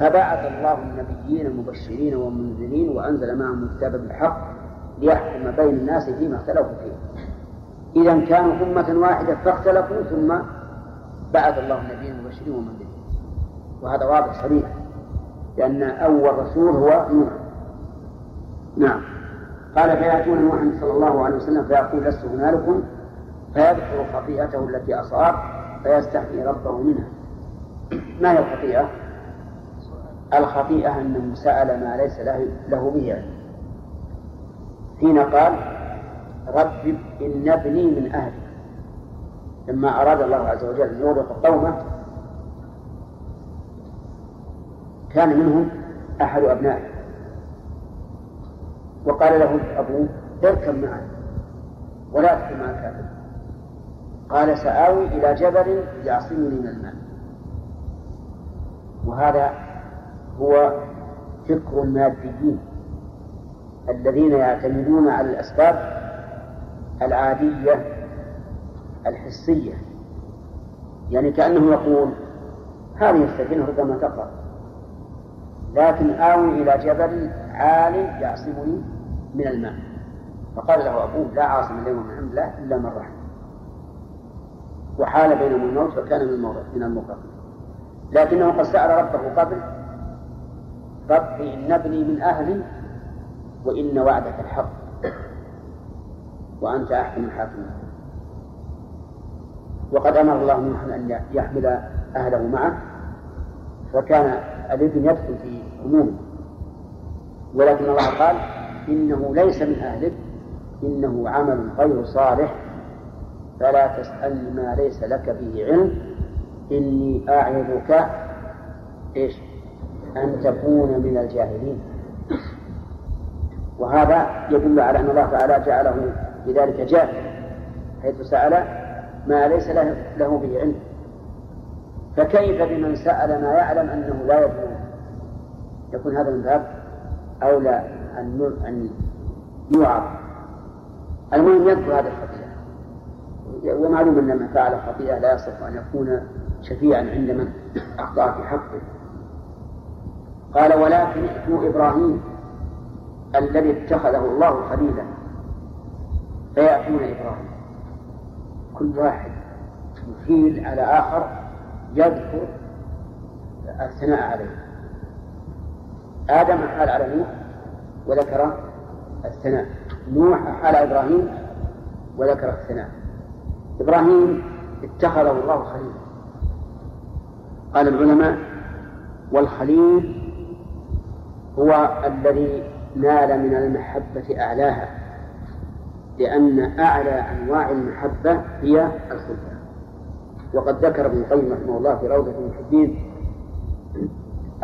فبعث الله النبيين المبشرين والمنذرين وأنزل معهم الكتاب بالحق ليحكم بين الناس فيما اختلفوا فيه. إذا كانوا أمة واحدة فاختلفوا ثم بعث الله النبيين المبشرين والمنذرين. وهذا واضح صريح لأن أول رسول هو نوح. نعم. قال فيأتون نوحا صلى الله عليه وسلم فيقول لست هنالكم فيذكر خطيئته التي أصاب فيستحيي ربه منها. ما هي الخطيئة؟ الخطيئة أنه سأل ما ليس له, له به علم. حين قال رب إن ابني من أهلي. لما أراد الله عز وجل أن يورط قومه كان منهم أحد أبنائه. وقال له أبوه اركب معي ولا تكن مع الكافر قال سآوي إلى جبل يعصمني من الماء. وهذا هو فكر الماديين الذين يعتمدون على الأسباب العادية الحسية. يعني كأنه يقول هذه السفينة ربما تقع. لكن آوي إلى جبل عال يعصمني من الماء. فقال له أبوه لا عاصم اليوم من أمر الله إلا من رحم وحال بينهم الموت فكان من من المغرقين لكنه قد سأل ربه قبل رب إن ابني من أهلي وإن وعدك الحق وأنت أحكم الحاكمين. وقد أمر الله نوحا أن يحمل أهله معه فكان الابن يدخل في عمومه ولكن الله قال إنه ليس من أهلك إنه عمل غير صالح. فلا تسألني ما ليس لك به علم إني أعظك إيش؟ أن تكون من الجاهلين. وهذا يدل على أن الله تعالى جعله بذلك جاهل حيث سأل ما ليس له, له به علم. فكيف بمن سأل ما يعلم أنه لا يدري يكون هذا من باب أولى أن أن يوعظ المهم يذكر هذه الخطيئة ومعلوم أن من فعل خطيئة لا يصح أن يكون شفيعا عند من أخطأ في حقه. قال ولكن ائتوا إبراهيم الذي اتخذه الله خليلا فيأتون إبراهيم. كل واحد يحيل على آخر يذكر الثناء عليه. آدم أحال على نوح وذكر الثناء. نوح أحال إبراهيم وذكر الثناء. إبراهيم اتخذه الله خليلا. قال العلماء والخليل هو الذي نال من المحبة أعلاها لأن أعلى أنواع المحبة هي الخلة وقد ذكر ابن القيم رحمه الله في روضة المحبين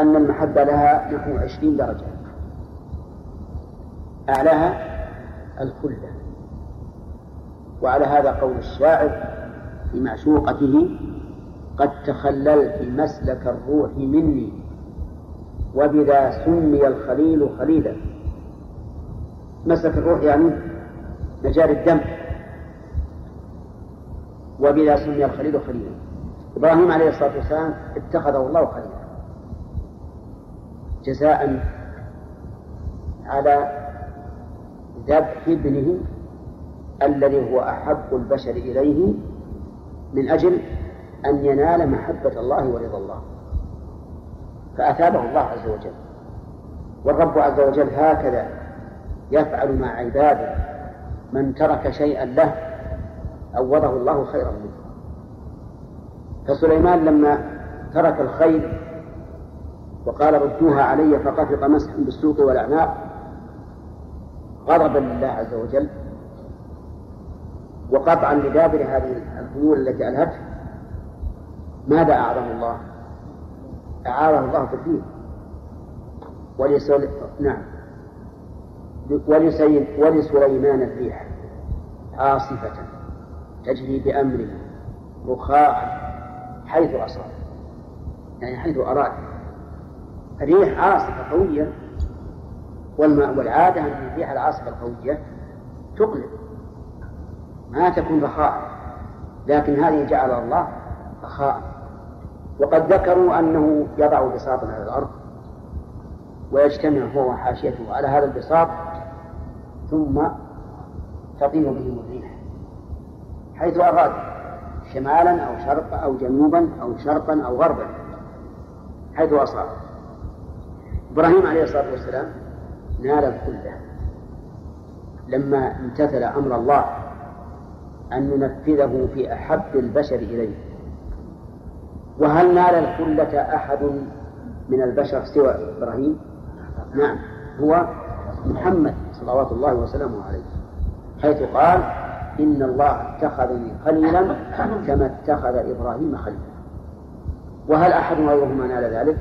أن المحبة لها نحو عشرين درجة. أعلاها الخلة. وعلى هذا قول الشاعر في معشوقته قد تخللت مسلك الروح مني وبذا سمي الخليل خليلا. مسلك الروح يعني مجاري الدم. وبذا سمي الخليل خليلا. إبراهيم عليه الصلاة والسلام اتخذه الله خليلا. جزاء على ذبح ابنه الذي هو أحب البشر إليه من أجل أن ينال محبة الله ورضا الله. فأثابه الله عز وجل. والرب عز وجل هكذا يفعل مع عباده من ترك شيئا له عوضه الله خيرا منه. فسليمان لما ترك الخير وقال ردوها علي فقفق مسحا بالسوق والأعناق غضبا لله عز وجل وقطعا لدابر هذه الخيول التي ألهته ماذا أعظم الله؟ أعاذه الله في الدين ولسل... نعم. ولسليمان الريح عاصفة تجري بأمره رخاء حيث أصاب يعني حيث أراد الريح عاصفة قوية والعادة أن الريح العاصفة القوية تقلب ما تكون رخاء لكن هذه جعل الله رخاء وقد ذكروا أنه يضع بساطا على الأرض ويجتمع هو وحاشيته على هذا البساط ثم تطير بهم الريح. حيث أراد شمالا أو شرقا أو جنوبا أو شرقا أو غربا حيث أصاب. إبراهيم عليه الصلاة والسلام نال الخلة لما امتثل أمر الله أن ننفذه في أحب البشر إليه. وهل نال الخلة أحد من البشر سوى إبراهيم؟ نعم هو محمد صلوات الله وسلامه عليه. حيث قال إن الله اتخذني خليلا كما اتخذ إبراهيم خليلا. وهل أحد غيرهما نال ذلك؟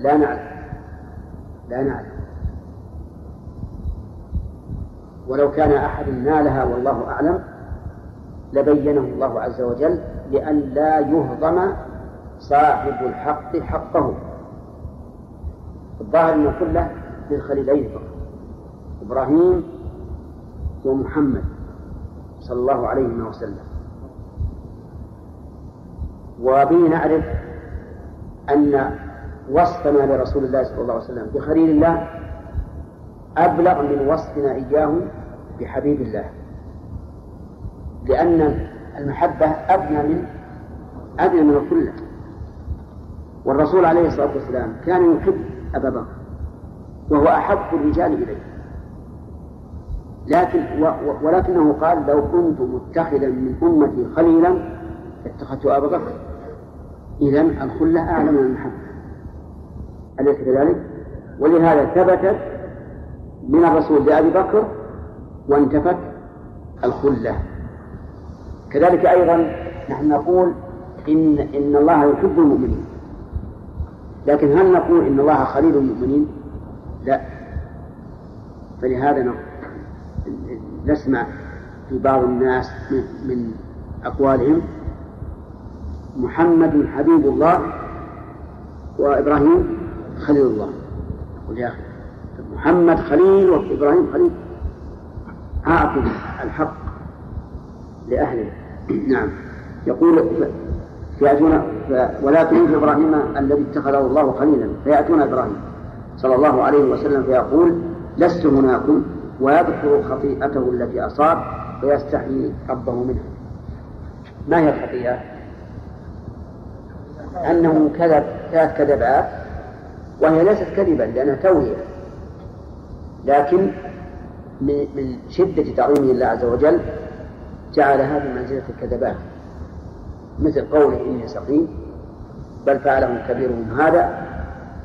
لا نعلم. لا نعلم. ولو كان أحد نالها والله أعلم لبينه الله عز وجل لأن لا يهضم صاحب الحق حقه. الظاهر أن كله للخليلين فقط. إبراهيم ومحمد صلى الله عليه وسلم. وبه نعرف أن وصفنا لرسول الله صلى الله عليه وسلم بخليل الله أبلغ من وصفنا إياه بحبيب الله. لأن المحبة أدنى من أدنى من الكلة والرسول عليه الصلاة والسلام كان يحب أبا بكر وهو أحب الرجال إليه. لكن ولكنه قال لو كنت متخذا من أمتي خليلا لاتخذت أبا بكر. إذا الخلة أعلى من المحبة. أليس كذلك؟ ولهذا ثبتت من الرسول لأبي بكر وانتفت الخلة. كذلك أيضا نحن نقول إن إن الله يحب المؤمنين. لكن هل نقول إن الله خليل المؤمنين؟ لا. فلهذا نسمع في بعض الناس من أقوالهم محمد حبيب الله وإبراهيم خليل الله. قل يا أخي محمد خليل وإبراهيم خليل. أعطوا الحق لأهله نعم. يقول يأتون ولا تنجي إبراهيم الذي اتخذه الله خليلا. فيأتون إبراهيم صلى الله عليه وسلم فيقول لست هناكم ويذكر خطيئته التي أصاب ويستحيي ربه منها. ما هي الخطيئة؟ أنه كذب ثلاث كذبات وهي ليست كذبا لأنها توهية. لكن من شدة تعظيمه لله عز وجل جعلها بمنزلة الكذبات مثل قوله إني سقيم بل فعله كبيرهم هذا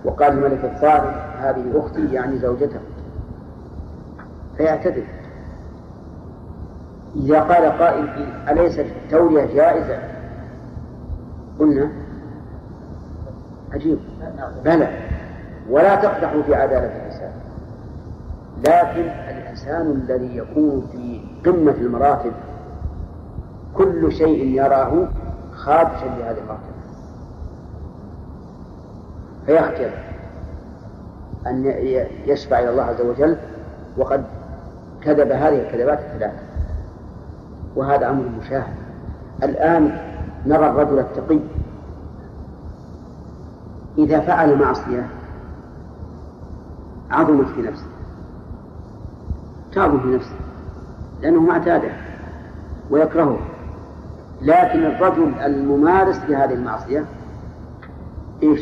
وقال الملك الثاني هذه أختي يعني زوجته فيعتذر. إذا قال قائل أليست التورية جائزة؟ قلنا عجيب. بلى ولا تقدح في عدالة الإنسان. لكن الإنسان الذي يكون في قمة المراتب كل شيء يراه خادشا لهذه المرتبة فيختر أن يشفع إلى الله عز وجل وقد كذب هذه الكذبات الثلاث وهذا أمر مشاهد. الآن نرى الرجل التقي. إذا فعل معصية عظمت في نفسه. تعظم في نفسه لأنه ما ويكرهه. لكن الرجل الممارس لهذه المعصية إيش؟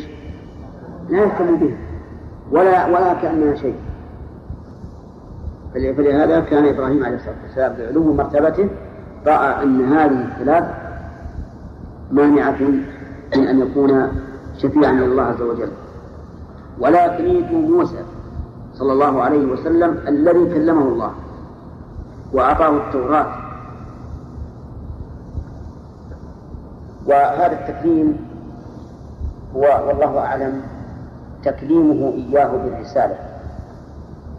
لا يهتم بها ولا ولا كأنها شيء. فلهذا كان إبراهيم عليه الصلاة والسلام بعلو مرتبته رأى أن هذه الثلاث مانعة من أن يكون شفيعا الله عز وجل. ولكن موسى صلى الله عليه وسلم الذي كلمه الله وأعطاه التوراة. وهذا التكليم هو والله أعلم تكليمه إياه بالرسالة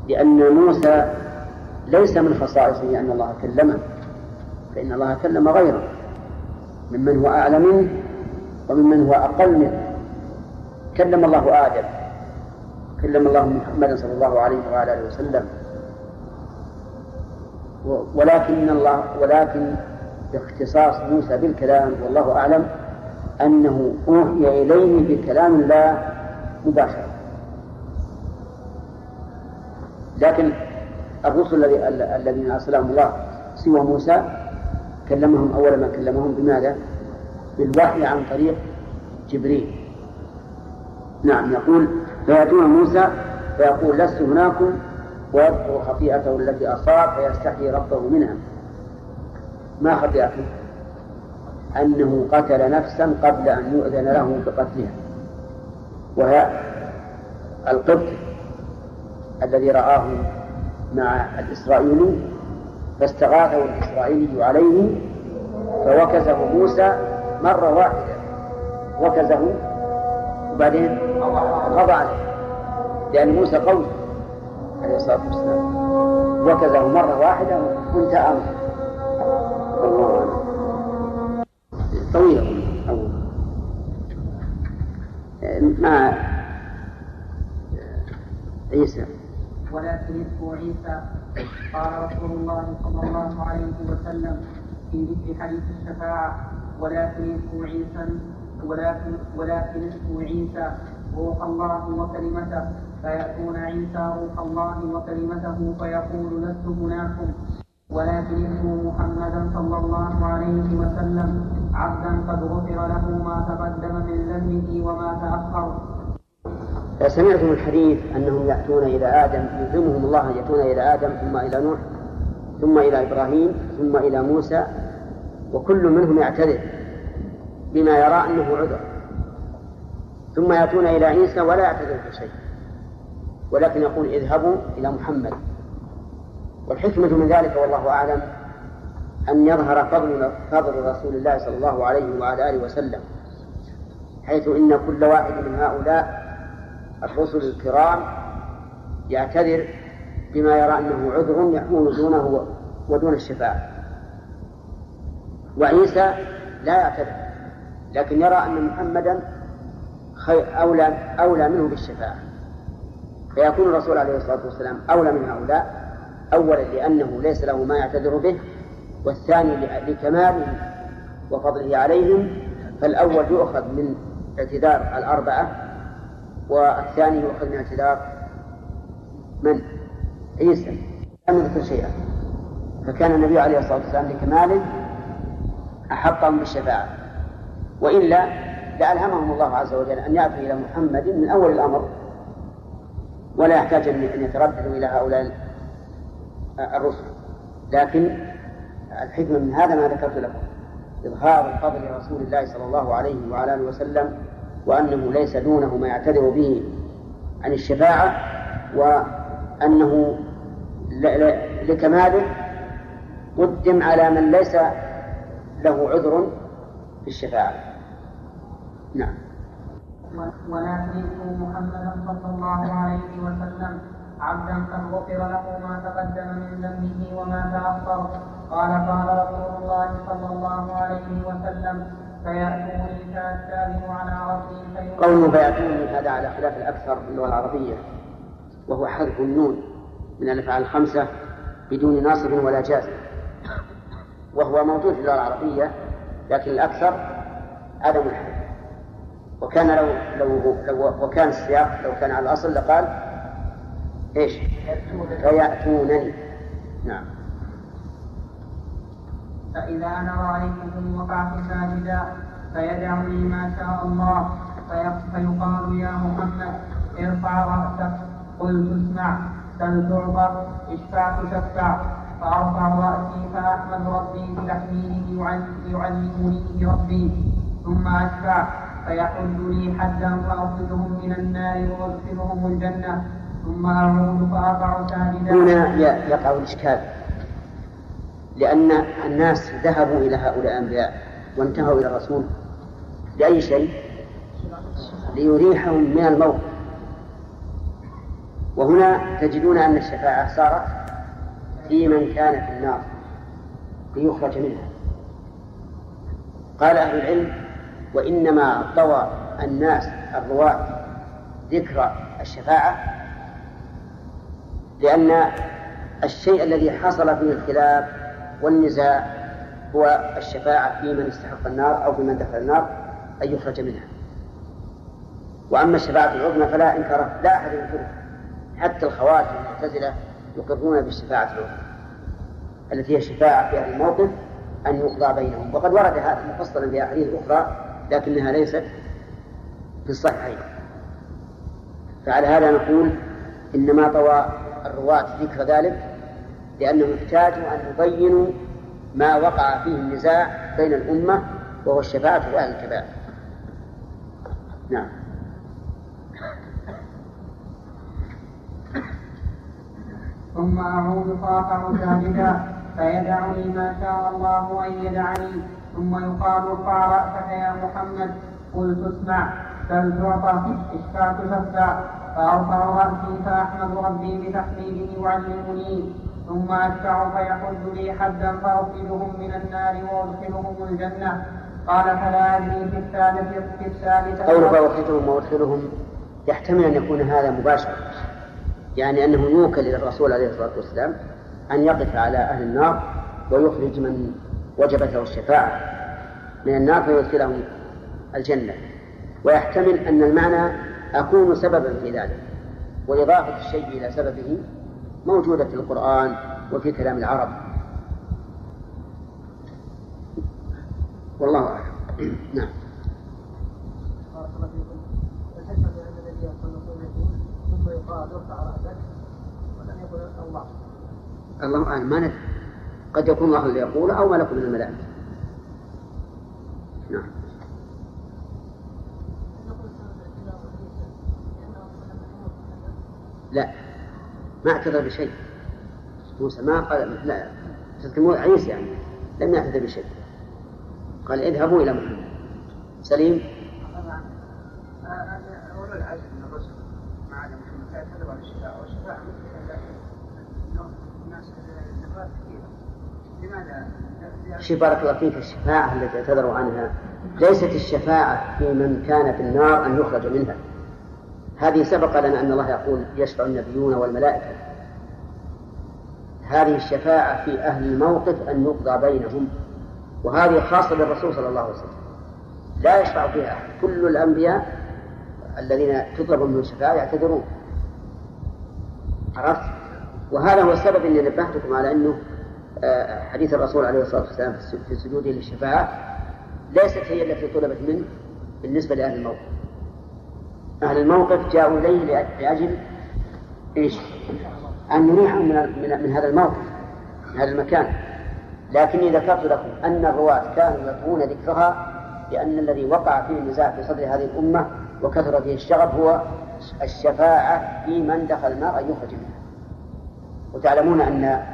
لأن موسى ليس من خصائصه أن الله كلمه فإن الله كلم غيره ممن هو أعلى منه وممن هو أقل منه. كلم الله آدم كلم الله محمدا صلى الله عليه وعلى آله وسلم. ولكن الله ولكن باختصاص موسى بالكلام والله أعلم أنه أوحي إليه بكلام الله مباشرة. لكن الرسل الذين أرسلهم الله سوى موسى كلمهم أول ما كلمهم بماذا؟ بالوحي عن طريق جبريل. نعم يقول فيأتون موسى فيقول لست هناكم ويذكر خطيئته التي أصاب فيستحيي ربه منها. ما خطيئته أنه قتل نفسا قبل أن يؤذن له بقتلها وهي القبط الذي رآه مع الإسرائيلي فاستغاثه الإسرائيلي عليه فوكزه موسى مرة واحدة. وكزه وبعدين قضى عليه لأن موسى قوي عليه الصلاة والسلام. وكزه مرة واحدة وانتهى أمره. الله أعلم طويلة مع عيسى ولكن اسمه عيسى قال رسول الله صلى الله عليه وسلم في ذكر حديث الشفاعة ولكن اسمه عيسى ولكن ولكن اسمه عيسى روح الله وكلمته فيأتون عيسى روح الله وكلمته فيقول لست هناكم. ولكن اسمه محمدا صلى الله عليه وسلم. عبدا قد غفر له ما تقدم من ذنبه وما تأخر. سمعتم الحديث أنهم يأتون إلى آدم يلزمهم الله أن يأتون إلى آدم ثم إلى نوح ثم إلى إبراهيم ثم إلى موسى وكل منهم يعتذر بما يرى أنه عذر. ثم يأتون إلى عيسى ولا يعتذر بشيء ولكن يقول اذهبوا إلى محمد. والحكمة من ذلك والله أعلم أن يظهر فضل فضل رسول الله صلى الله عليه وعلى آله وسلم حيث إن كل واحد من هؤلاء الرسل الكرام يعتذر بما يرى أنه عذر يحمل دونه ودون الشفاعة. وعيسى لا يعتذر لكن يرى أن محمدا أولى أولى منه بالشفاعة. فيكون الرسول عليه الصلاة والسلام أولى من هؤلاء أولا لأنه ليس له ما يعتذر به والثاني لكماله وفضله عليهم فالأول يؤخذ من اعتذار الأربعة والثاني يؤخذ من اعتذار من؟ عيسى لم يذكر شيئا فكان النبي عليه الصلاة والسلام لكماله أحقهم بالشفاعة وإلا لألهمهم الله عز وجل أن يأتوا إلى محمد من أول الأمر ولا يحتاج أن يترددوا إلى هؤلاء الرسل. لكن الحكمة من هذا ما ذكرت لكم. إظهار فضل رسول الله صلى الله عليه وعلى آله وسلم وأنه ليس دونه ما يعتذر به عن الشفاعة وأنه لكماله قدم على من ليس له عذر في الشفاعة. نعم. ولكن محمدا صلى الله عليه وسلم عبدا قد غفر له ما تقدم من ذنبه وما تأخر. قال قال رسول الله صلى الله عليه وسلم فيأتوني فأستاذن على ربي قوله فيأتوني هذا على خلاف الأكثر في اللغة العربية وهو حذف النون من الأفعال الخمسة بدون ناصب ولا جازم وهو موجود في اللغة العربية لكن الأكثر عدم الحذف. وكان لو لو لو وكان السياق لو كان على الأصل لقال إيش؟ فيأتونني. نعم. فإذا أنا رأيتكم وقعت ساجدا فيدعني ما شاء الله. فيقال يا محمد ارفع رأسك. قلت اسمع. سل تعطى اشفع تشفع فأرفع رأسي فأحمد ربي بتحميده يعلمني ربي ثم أشفع. فيحد لي حدا فأخرجهم من النار وأدخلهم الجنة. ثم أعود فأقع ساجدا هنا يقع الإشكال. لأن الناس ذهبوا إلى هؤلاء الأنبياء وانتهوا إلى الرسول لأي شيء؟ ليريحهم من الموت. وهنا تجدون أن الشفاعة صارت في من كان في النار ليخرج منها. قال أهل العلم وإنما طوى الناس الرواة ذكر الشفاعة لأن الشيء الذي حصل فيه الخلاف والنزاع هو الشفاعة في من استحق النار أو في من دخل النار أن يخرج منها. وأما الشفاعة العظمى فلا إنكار لا أحد ينكرها حتى الخوارج المعتزلة يقرون بالشفاعة العظمى التي هي الشفاعة في أهل الموقف أن يقضى بينهم. وقد ورد هذا مفصلا في أحاديث أخرى لكنها ليست في الصحيحين. فعلى هذا نقول إنما طوى الرواة ذكر ذلك لأنهم احتاجوا أن يبينوا ما وقع فيه النزاع بين الأمة وهو الشفاعة في أهل الكبائر. نعم. ثم أعود فأقع ساجدا فيدعني ما شاء الله أن يدعني. ثم يقال ارفع رأسك يا محمد قلت اسمع بل تعطى اشفعت شفع فأرفع رأسي فأحمد ربي بتحميده يعلمني ثم أشفع فيحد لي حدا فأخرجهم من النار وأدخلهم الجنة. قال فلا أدري في الثالثة في الثالثة قول فأخرجهم وأدخلهم يحتمل أن يكون هذا مباشرة يعني أنه يوكل إلى الرسول عليه الصلاة والسلام أن يقف على أهل النار ويخرج من وجبت له الشفاعة من النار فيدخلهم الجنة. ويحتمل أن المعنى أكون سببا في ذلك. وإضافة الشيء إلى سببه موجودة في القرآن وفي كلام العرب. والله أعلم. نعم. الله أعلم. ما ندري. قد يكون الله اللي يقول أو ملك من الملائكة نعم لا. ما اعتذر بشيء. موسى ما قال لا. تذكر عيسى يعني. لم يعتذر بشيء. قال اذهبوا إلى محمد. سليم؟ شوف بارك الله فيك الشفاعة التي اعتذروا عنها. ليست الشفاعة في من كان في النار أن يخرج منها. هذه سبق لنا أن الله يقول يشفع النبيون والملائكة هذه الشفاعة في أهل الموقف أن يقضى بينهم وهذه خاصة بالرسول صلى الله عليه وسلم لا يشفع فيها أحد كل الأنبياء الذين تطلب منهم الشفاعة يعتذرون عرفت؟ وهذا هو السبب إني نبهتكم على أنه آه، حديث الرسول عليه الصلاة والسلام في سجوده للشفاعة ليست هي التي طلبت منه بالنسبة لأهل الموقف. أهل الموقف جاءوا إليه لأجل إيش؟ أن يريحهم من من هذا الموقف من هذا المكان. لكني ذكرت لكم أن الرواة كانوا يطوون ذكرها لأن الذي وقع فيه النزاع في صدر هذه الأمة وكثر فيه الشغب هو الشفاعة في من دخل النار أن يخرج منها. وتعلمون أن آه،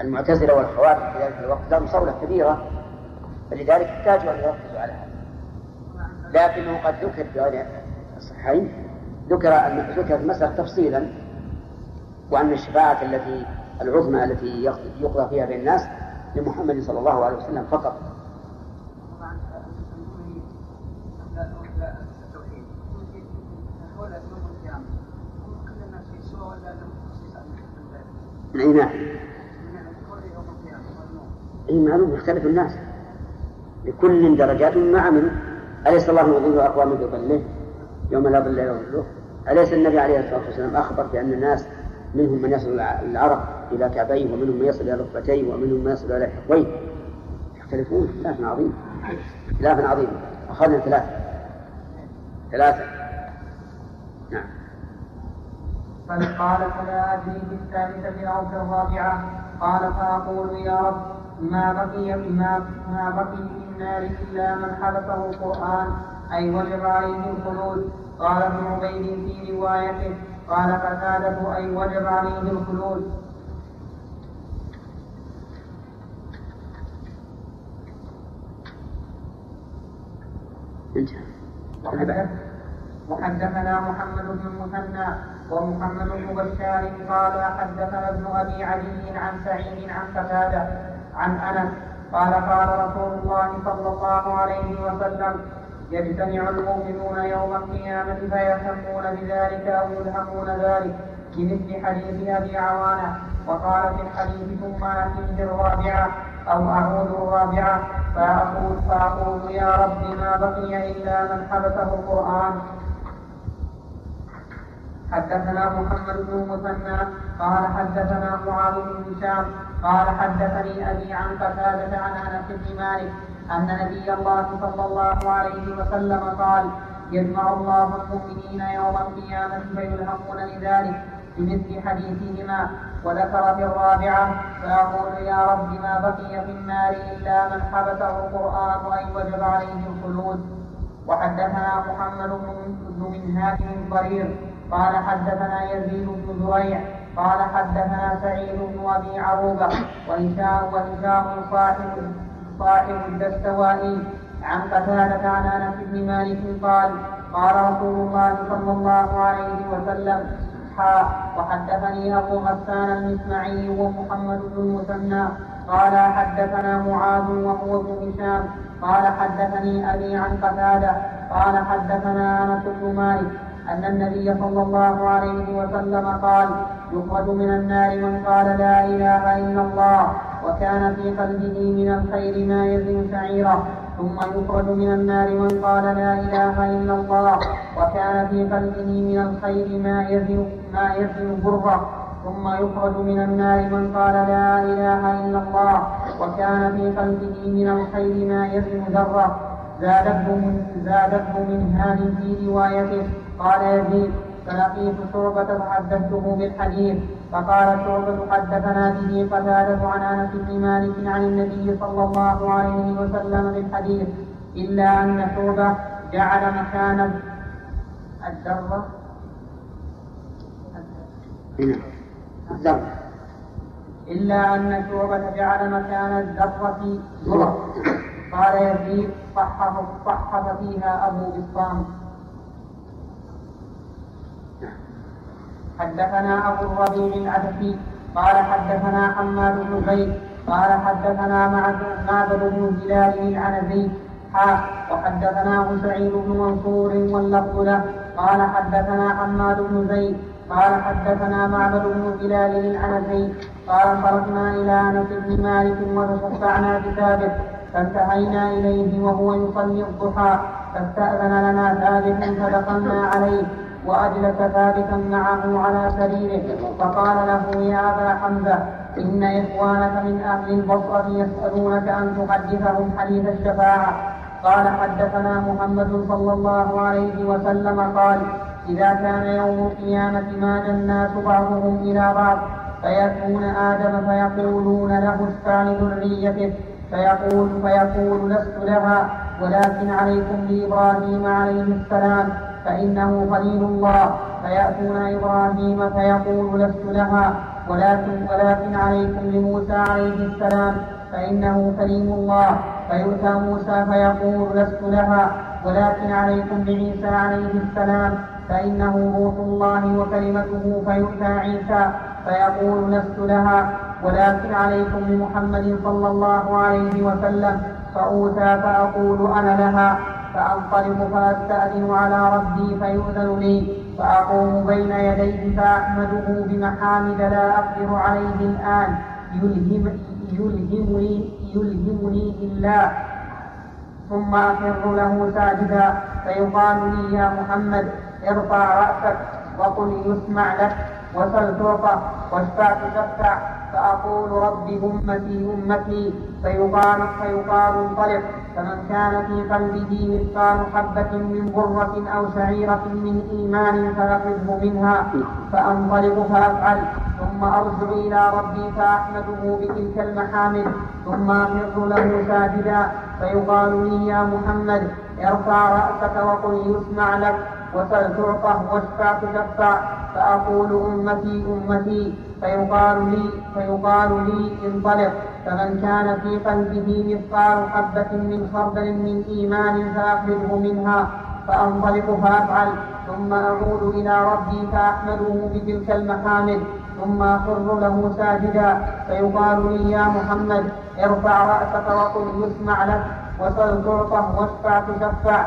المعتزلة والخوارج في ذلك الوقت لهم صولة كبيرة فلذلك احتاجوا أن يركزوا على هذا لكنه قد ذكر في غير الصحيحين ذكر ذكر المسألة تفصيلا وأن الشفاعة التي العظمى التي يقضى فيها بين الناس لمحمد صلى الله عليه وسلم فقط. من أي ناحية؟ أي معلوم يختلف الناس. لكل درجات مما عملوا أليس الله يظل أقوام بظله يوم لا ظل إلا ظله أليس النبي عليه الصلاة والسلام أخبر بأن الناس منهم من يصل العرق إلى كعبيه ومنهم من يصل إلى ركبتيه ومنهم من يصل إلى حقويه يختلفون اختلاف عظيم. اختلاف عظيم. أخذنا ثلاثة. ثلاثة. نعم. قال فلا أدري في الثالثة أو في الرابعة. قال فأقول يا رب ما بقي ما, ما بقي النار إلا من حلفه القرآن. أي وجب عليه الخلود. قال ابن عبيد في روايته قال قتادة أي وجب عليه الخلود. وحدثنا محمد بن المثنى ومحمد بن بشار قال حدثنا ابن أبي علي عن سعيد عن قتاده عن أنس قال قال رسول الله صلى الله عليه وسلم يجتمع المؤمنون يوم القيامة فيهتمون بذلك أو يلهمون ذلك بمثل حديث أبي عوانة. وقال في الحديث ثم أتيه الرابعة أو أعود الرابعة فأقول فأقول يا رب ما بقي إلا من حبسه القرآن حدثنا محمد بن المثنى قال حدثنا معاذ بن هشام قال حدثني أبي عن قتادة عن أنس بن مالك أن نبي الله صلى الله عليه وسلم قال يجمع الله المؤمنين يوم القيامة فيلهمون لذلك بمثل حديثهما وذكر في الرابعة فيقول يا رب ما بقي في النار إلا من حبسه القرآن أي وجب عليه الخلود وحدثنا محمد بن منهاج ضرير قال حدثنا يزيد بن زريع قال حدثنا سعيد بن أبي عروبة وهشام وهشام صاحب صاحب الدستوائي عن قتادة عن أنس بن مالك قال قال رسول الله صلى الله عليه وسلم حا وحدثني أبو غسان المسمعي ومحمد بن المثنى قال حدثنا معاذ وهو ابن هشام قال حدثني أبي عن قتادة قال حدثنا أنس بن مالك أن النبي صلى الله عليه وسلم قال يخرج من النار من قال لا إله إلا الله وكان في قلبه من الخير ما يزن شعيره ثم يخرج من النار من قال لا إله إلا الله وكان في قلبه من الخير ما يزن ما يزن بره ثم يخرج من النار من قال لا إله إلا الله وكان في قلبه من الخير ما يزن ذره. زادته من زادته من هذه في روايته قال يزيد فلقيت شعبة فحدثته بالحديث فقال شعبة حدثنا به قتادة عن أنس بن مالك عن النبي صلى الله عليه وسلم بالحديث إلا أن شعبة جعل مكان الذرة الذرة إلا أن شعبة جعل مكان الذرة ذرة قال يزيد صحف فيها أبو بسطام حدثنا أبو الربيع العتكي قال حدثنا حماد بن زيد قال حدثنا معبد بن هلال العنزي وحدثناه سعيد بن منصور واللفظ له قال حدثنا حماد بن زيد قال حدثنا معبد بن هلال العنزي قال خرجنا إلى أنس بن مالك وتشفعنا بثابت فانتهينا إليه وهو يصلي الضحى فاستأذن لنا ثابت فدخلنا عليه. وأجلس ثابتا معه على سريره فقال له يا أبا حمزة إن إخوانك من أهل البصرة يسألونك أن تحدثهم حديث الشفاعة. قال حدثنا محمد صلى الله عليه وسلم قال إذا كان يوم القيامة مال الناس بعضهم إلى بعض؟ فيأتون آدم فيقولون له اشفع لذريته فيقول فيقول لست لها ولكن عليكم بإبراهيم عليه السلام. فإنه خليل الله فيأتون إبراهيم فيقول لست لها ولكن ولكن عليكم لموسى عليه السلام فإنه كريم الله فيؤتى موسى فيقول لست لها ولكن عليكم بعيسى عليه السلام فإنه روح الله وكلمته فيؤتى عيسى فيقول لست لها ولكن عليكم بمحمد صلى الله عليه وسلم فأوتى فأقول أنا لها. فأنطلق فأستأذن على ربي فيؤذن لي فأقوم بين يديه فأحمده بمحامد لا أقدر عليه الآن. يلهم يلهمني يلهمني إلا. ثم أخر له ساجدا. فيقال لي يا محمد ارفع رأسك وقل يسمع لك وسل تعطى واشفع تشفع فأقول رب أمتي أمتي. فيقال فيقال انطلق. فمن كان في قلبه مثقال حبة من برة أو شعيرة من إيمان فأخذه منها فأنطلق فأفعل. ثم أرجع إلى ربي فأحمده بتلك المحامد ثم أخر له ساجدا. فيقال لي يا محمد ارفع رأسك وقل يسمع لك وسل تعطى واشفع تشفع. فأقول أمتي أمتي. فيقال لي فيقال لي انطلق. فمن كان في قلبه مثقال حبة من خردل من إيمان فأخرجه منها فأنطلق فأفعل ثم أعود إلى ربي فأحمده بتلك المحامد ثم أخر له ساجدا فيقال لي يا محمد ارفع رأسك وقل يسمع لك وسل تعطى واشفع تشفع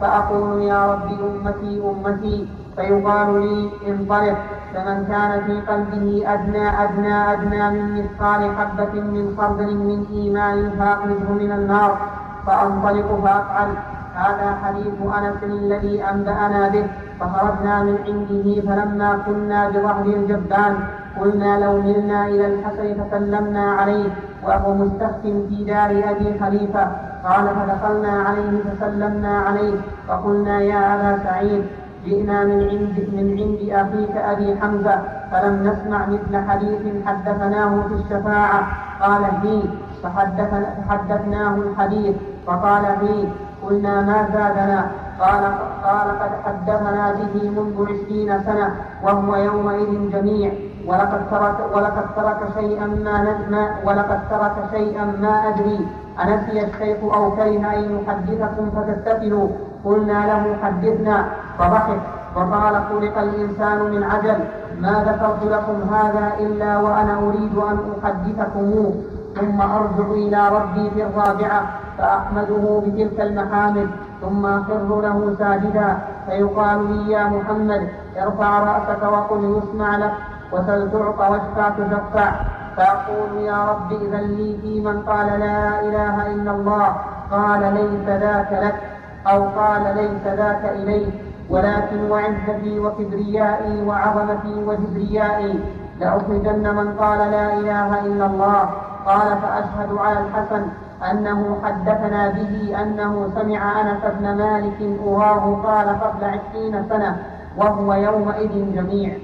فأقول يا رب أمتي أمتي فيقال لي انطلق. فمن كان في قلبه أدنى أدنى أدنى من مثقال حبة من خردل من إيمان فأخرجه من النار فأنطلق فأفعل. هذا حديث أنس الذي أنبأنا به فخرجنا من عنده فلما كنا بظهر الجبان قلنا لو ملنا إلى الحسن فسلمنا عليه وهو مستخف في دار أبي خليفة قال فدخلنا عليه فسلمنا عليه فقلنا يا أبا سعيد جئنا من عند من عند أخيك أبي حمزة فلم نسمع مثل حديث حدثناه في الشفاعة. قال فيه فحدثنا فحدثناه الحديث. فقال فيه قلنا ما زادنا؟ قال قال قد حدثنا به منذ عشرين سنة وهو يومئذ جميع. ولقد ترك ولقد ترك شيئا ما ما ولقد ترك شيئا ما أدري. أنسي الشيخ أو كره أن يحدثكم فتستفلوا قلنا له حدثنا فضحك وقال خلق الإنسان من عجل ما ذكرت لكم هذا إلا وأنا أريد أن أحدثكموه ثم أرجع إلى ربي في الرابعة فأحمده بتلك المحامد ثم أخر له ساجدا فيقال لي يا محمد ارفع رأسك وقل يسمع لك وسل تعط واشفع تشفع فأقول يا رب إذا لي في من قال لا إله إلا الله قال ليس ذاك لك. أو قال ليس ذاك إليك ولكن وعزتي وكبريائي وعظمتي وجبريائي لأخرجن من قال لا إله إلا الله. قال فأشهد على الحسن أنه حدثنا به أنه سمع أنس بن مالك أراه قال قبل عشرين سنة وهو يومئذ جميع.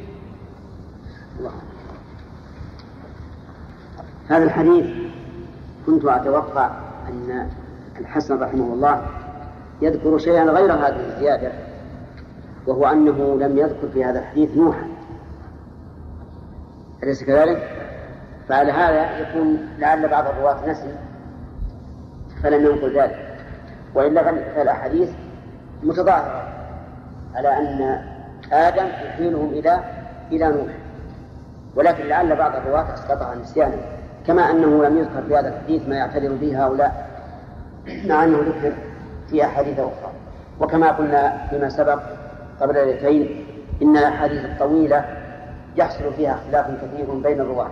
هذا الحديث كنت أتوقع أن الحسن رحمه الله يذكر شيئا غير هذه الزيادة وهو أنه لم يذكر في هذا الحديث نوحا أليس كذلك؟ فعلى هذا يكون لعل بعض الرواة نسي فلم ينقل ذلك. وإلا فالأحاديث متظاهرة على أن آدم يحيلهم إلى إلى نوح. ولكن لعل بعض الرواة استطاع نسيانه كما أنه لم يذكر في هذا الحديث ما يعتذر به هؤلاء مع أنه ذكر في أحاديث أخرى. وكما قلنا فيما سبق قبل ليلتين إن الأحاديث الطويلة يحصل فيها اختلاف كثير بين الرواة.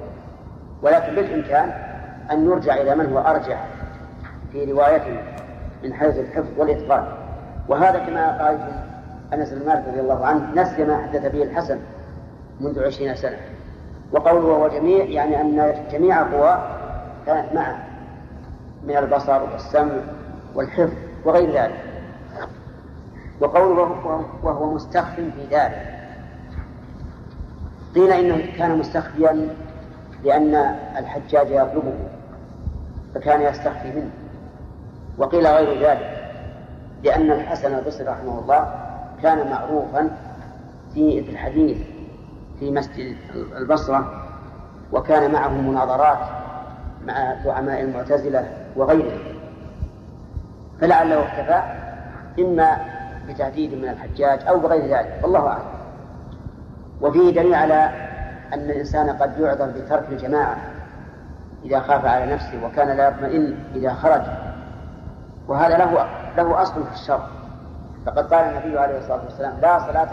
ولكن بالإمكان أن يرجع إلى من هو أرجح في روايته من حيث الحفظ والإتقان. وهذا كما قال أنس بن مالك رضي الله عنه نسي ما حدث به الحسن منذ عشرين سنة. وقوله وهو جميع يعني أن جميع القوى كانت معه من البصر والسمع والحفظ. وغير ذلك. وقوله وهو مستخف في داره قيل إنه كان مستخفيا لأن الحجاج يطلبه فكان يستخفي منه. وقيل غير ذلك لأن الحسن البصري رحمه الله كان معروفا في الحديث في مسجد البصرة وكان معه مناظرات مع زعماء المعتزلة وغيرهم. فلعله اختفى إما بتهديد من الحجاج أو بغير ذلك والله أعلم. وفيه دليل على أن الإنسان قد يعذر بترك الجماعة إذا خاف على نفسه وكان لا يطمئن إذا خرج. وهذا له له أصل في الشر فقد قال النبي عليه الصلاة والسلام لا صلاة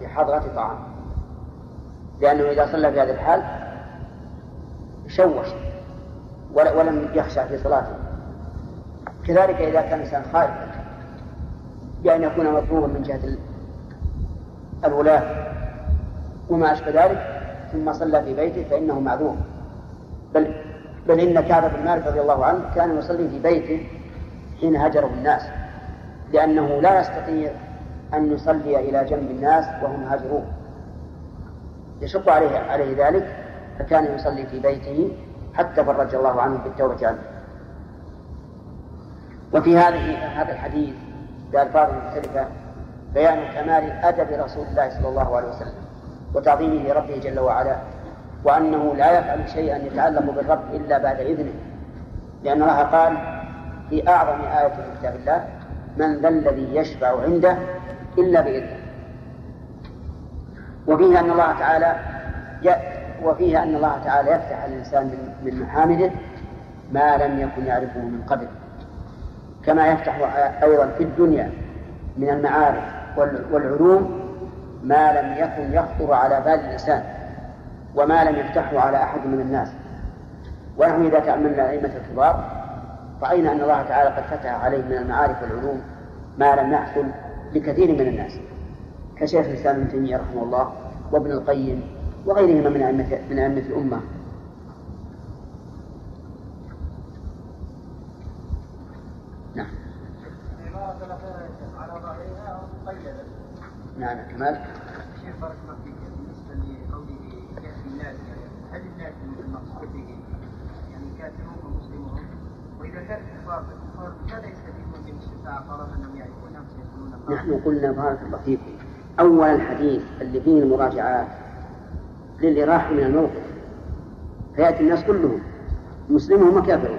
بحضرة طعام. لأنه إذا صلى في هذه الحال شوش ولم يخشع في صلاته. كذلك إذا كان الإنسان خائفا بأن يكون مطلوبا من جهة الولاة وما أشبه ذلك ثم صلى في بيته فإنه معذور. بل بل إن كعب بن مالك رضي الله عنه كان يصلي في بيته حين هجره الناس لأنه لا يستطيع أن يصلي إلى جنب الناس وهم هاجرون. يشق عليه عليه ذلك فكان يصلي في بيته حتى فرج الله عنه بالتوبة عنه. وفي هذه هذا الحديث بألفاظ مختلفة بيان كمال أدب رسول الله صلى الله عليه وسلم وتعظيمه لربه جل وعلا وأنه لا يفعل شيئا يتعلق بالرب إلا بعد إذنه. لأن الله قال في أعظم آية في كتاب الله من ذا الذي يشفع عنده إلا بإذنه. وفيه أن الله تعالى وفيه أن الله تعالى يفتح الإنسان من محامده ما لم يكن يعرفه من قبل. كما يفتح أيضا في الدنيا من المعارف والعلوم ما لم يكن يخطر على بال الإنسان وما لم يفتحه على أحد من الناس. ونحن إذا تأملنا الأئمة الكبار رأينا أن الله تعالى قد فتح عليه من المعارف والعلوم ما لم يحصل لكثير من الناس. كشيخ الإسلام ابن تيمية رحمه الله وابن القيم وغيرهما من أئمة من أئمة الأمة نعم. كمال. شيخ بارك الله فيك. بالنسبة لقوله ياتي الناس يعني هل الناس المقصود به؟ يعني كافرون ومسلمون. وإذا كان كفار فالكفار ماذا يستفيدون من الشفاعة؟ طالما أنهم يعرفون سيدخلون النار؟ نحن قلنا بارك الله فيكم أول الحديث اللي فيه المراجعات للإراحة من الموقف. فيأتي الناس كلهم. مسلمهم وكافرون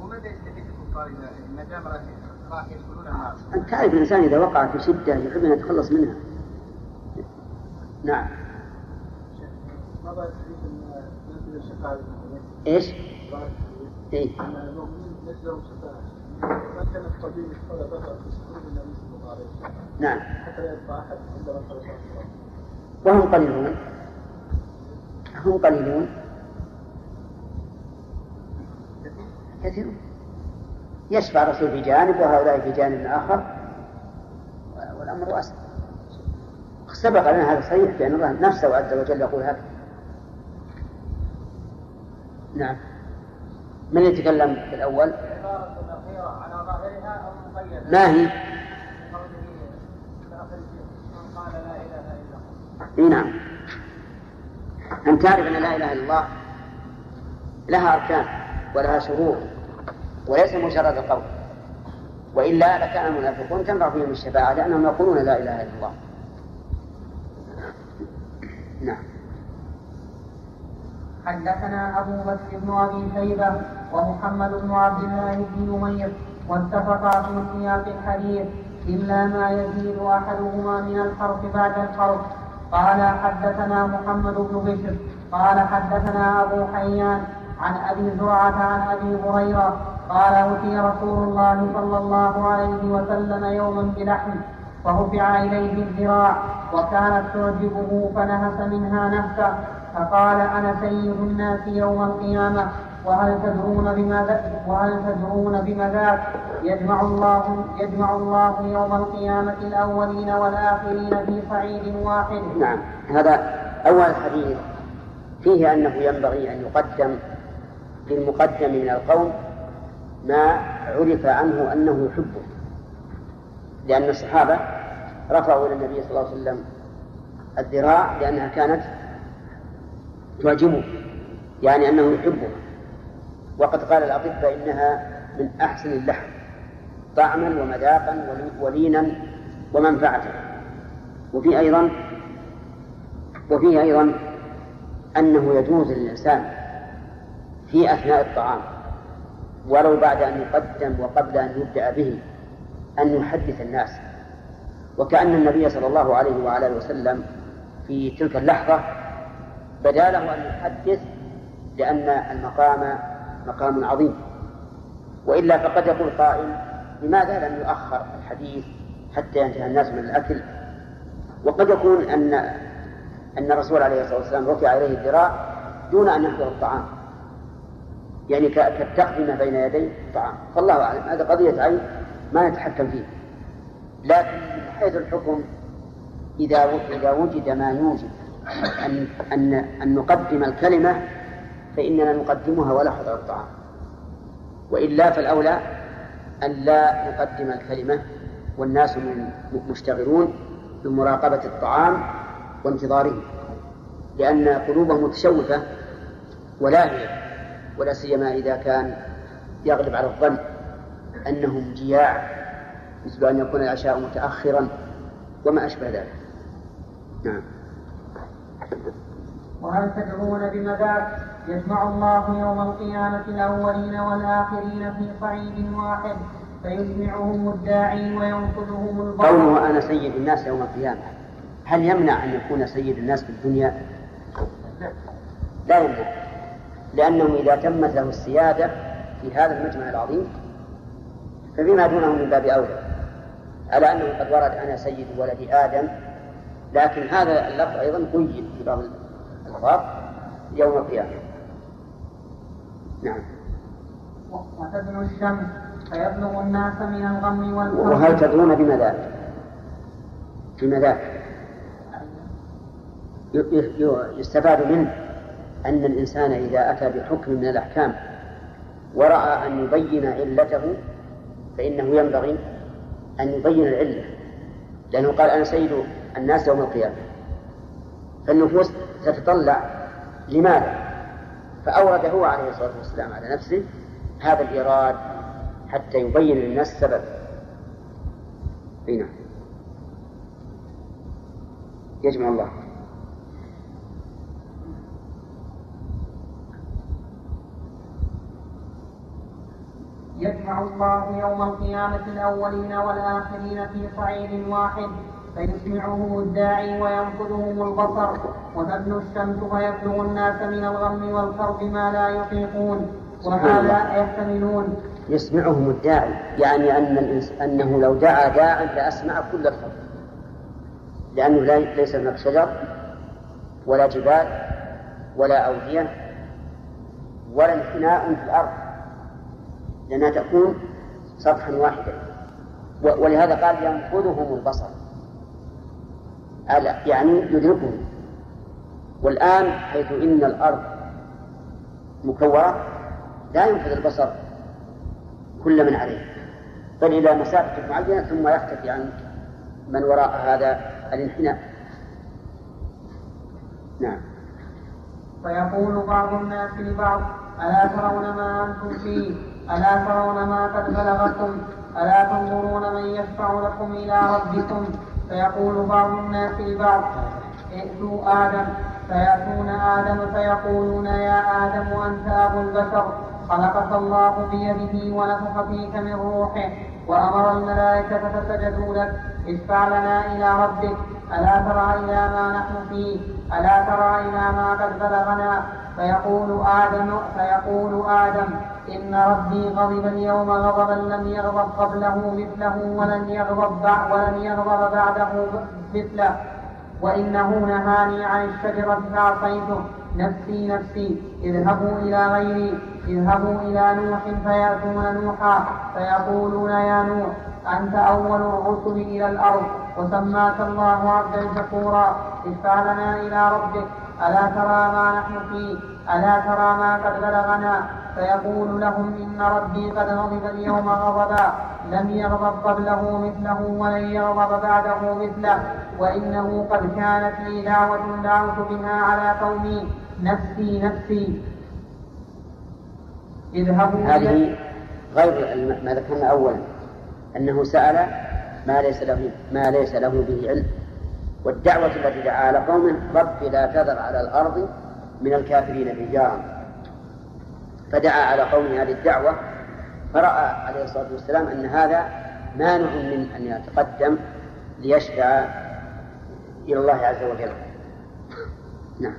وماذا يستفيد الكفار ما دام راح؟ أنت تعرف الإنسان إذا وقع في شدة يحب أن يتخلص منها. نعم. إيش؟ إيه؟ نعم. وهم قليلون. هم قليلون. كثيرون. يشفع الرسول في جانب وهؤلاء في جانب آخر. والأمر واسع سبق لنا هذا صحيح بأن الله نفسه عز وجل يقول هذا. نعم. من يتكلم في الأول؟ ما هي؟ إي نعم. أن تعرف أن لا إله إلا الله لها أركان ولها شروط. وليس مجرد القول. وإلا لكان المنافقون تنفع فيهم الشفاعة لأنهم يقولون لا إله إلا الله. نعم. حدثنا أبو بكر بن أبي شيبة ومحمد بن عبد الله بن نمير واتفقا في سياق الحديث إلا ما يزيد أحدهما من الحرف بعد الحرف قال حدثنا محمد بن بشر قال حدثنا أبو حيان عن أبي زرعة عن أبي هريرة قال أوتي رسول الله صلى الله عليه وسلم يوما بلحم فرفع إليه الذراع وكانت تعجبه فنهس منها نهسا. فقال أنا سيد الناس يوم القيامة وهل تدرون بما وهل تدرون بما ذاك؟ يجمع الله يجمع الله يوم القيامة الأولين والآخرين في صعيد واحد. نعم هذا أول الحديث فيه أنه ينبغي أن يقدم للمقدم من القوم ما عرف عنه أنه يحبه لأن الصحابة رفعوا إلى النبي صلى الله عليه وسلم الذراع لأنها كانت تعجبه يعني أنه يحبها وقد قال الأطباء إنها من أحسن اللحم طعما ومذاقا ولينا ومنفعة وفي أيضا وفيه أيضا أنه يجوز للإنسان في أثناء الطعام ولو بعد أن يقدم وقبل أن يبدأ به أن يحدث الناس. وكأن النبي صلى الله عليه وعلى آله وسلم في تلك اللحظة بدا له أن يحدث لأن المقام مقام عظيم. وإلا فقد يقول قائل لماذا لم يؤخر الحديث حتى ينتهي الناس من الأكل؟ وقد يكون أن أن الرسول عليه الصلاة والسلام رفع إليه الذراع دون أن يحضر الطعام. يعني كالتقدمة بين يدي الطعام فالله أعلم. هذا قضية عين ما نتحكم فيه لكن من حيث الحكم إذا إذا وجد ما يوجب أن أن أن نقدم الكلمة فإننا نقدمها ولا حضر الطعام. وإلا فالأولى أن لا نقدم الكلمة والناس مشتغلون بمراقبة الطعام وانتظاره لأن قلوبهم متشوفة ولاهية. ولا سيما إذا كان يغلب على الظن أنهم جياع مثل أن يكون العشاء متأخرا وما أشبه ذلك. نعم. وهل تدرون بمذاك يجمع الله يوم القيامة الأولين والآخرين في صعيد واحد فيسمعهم الداعي وينقذهم البصر قوله أنا سيد الناس يوم القيامة. هل يمنع أن يكون سيد الناس في الدنيا؟ لا يمنع. لأنه إذا تمت له السيادة في هذا المجمع العظيم فبما دونه من باب أولى على أنه قد ورد أنا سيد ولد آدم لكن هذا اللفظ أيضا قيد في بعض الألفاظ يوم القيامة نعم وتدنو الشمس فيبلغ الناس من الغم والكرب وهل تدرون بما ذاك؟ بما ذاك؟ يستفاد منه أن الإنسان إذا أتى بحكم من الأحكام ورأى أن يبين علته فإنه ينبغي أن يبين العلة لأنه قال أنا سيد الناس يوم القيامة. فالنفوس تتطلع لماذا؟ فأورد هو عليه الصلاة والسلام على نفسه هذا الإيراد حتى يبين للناس السبب. نعم. يجمع الله. يجمع الله يوم القيامة الأولين والآخرين في صعيد واحد فيسمعهم الداعي وينفذهم البصر. وتدنو الشمس فيبلغ الناس من الغم والكرب ما لا يطيقون. وهذا يحتملون. يسمعهم الداعي يعني أن أنه لو دعا داعا لأسمع كل الخلق لأنه ليس هناك شجر ولا جبال ولا أودية ولا انحناء في الأرض. لأنها تكون سطحا واحدا. ولهذا قال ينفذهم البصر. يعني يدركهم. والآن حيث إن الأرض مكورة لا ينفذ البصر كل من عليه. بل إلى مسافة معينة ثم يختفي عن من وراء هذا الانحناء. نعم. فيقول بعض الناس لبعض ألا ترون ما أنتم فيه؟ ألا ترون ما قد بلغكم؟ ألا تنظرون من يشفع لكم إلى ربكم؟ فيقول بعض الناس لبعض ائتوا آدم. فيأتون آدم فيقولون يا آدم أنت أبو البشر. خلقك الله بيده ونفخ فيك من روحه وأمر الملائكة فسجدوا لك. اشفع لنا إلى ربك. ألا ترى إلى ما نحن فيه؟ ألا ترى إلى ما قد بلغنا؟ فيقول آدم فيقول آدم إن ربي غضب اليوم غضبا لم يغضب قبله مثله ولن يغضب بعد ولن يغضب بعده مثله. وإنه نهاني عن الشجرة فأعطيته نفسي نفسي اذهبوا إلى غيري. اذهبوا إلى نوح فيأتون نوحا. فيقولون يا نوح أنت أول الرسل إلى الأرض. وسماك الله عبدا شكورا. اشفع لنا إلى ربك. ألا ترى ما نحن فيه؟ ألا ترى ما قد بلغنا؟ فيقول لهم إن ربي قد غضب اليوم غضبا. لم يغضب قبله مثله ولن يغضب بعده مثله. وإنه قد كانت لي دعوة دعوت بها على قومي. نفسي نفسي. اذهبوا هذه غير ما ذكرنا أولا أنه سأل ما ليس له ما ليس له به علم. والدعوة التي دعا على قومه رب لا تذر على الأرض من الكافرين رجالا. فدعا على قومه هذه الدعوة فرأى عليه الصلاة والسلام أن هذا مانع من أن يتقدم ليشفع إلى الله عز وجل. نعم.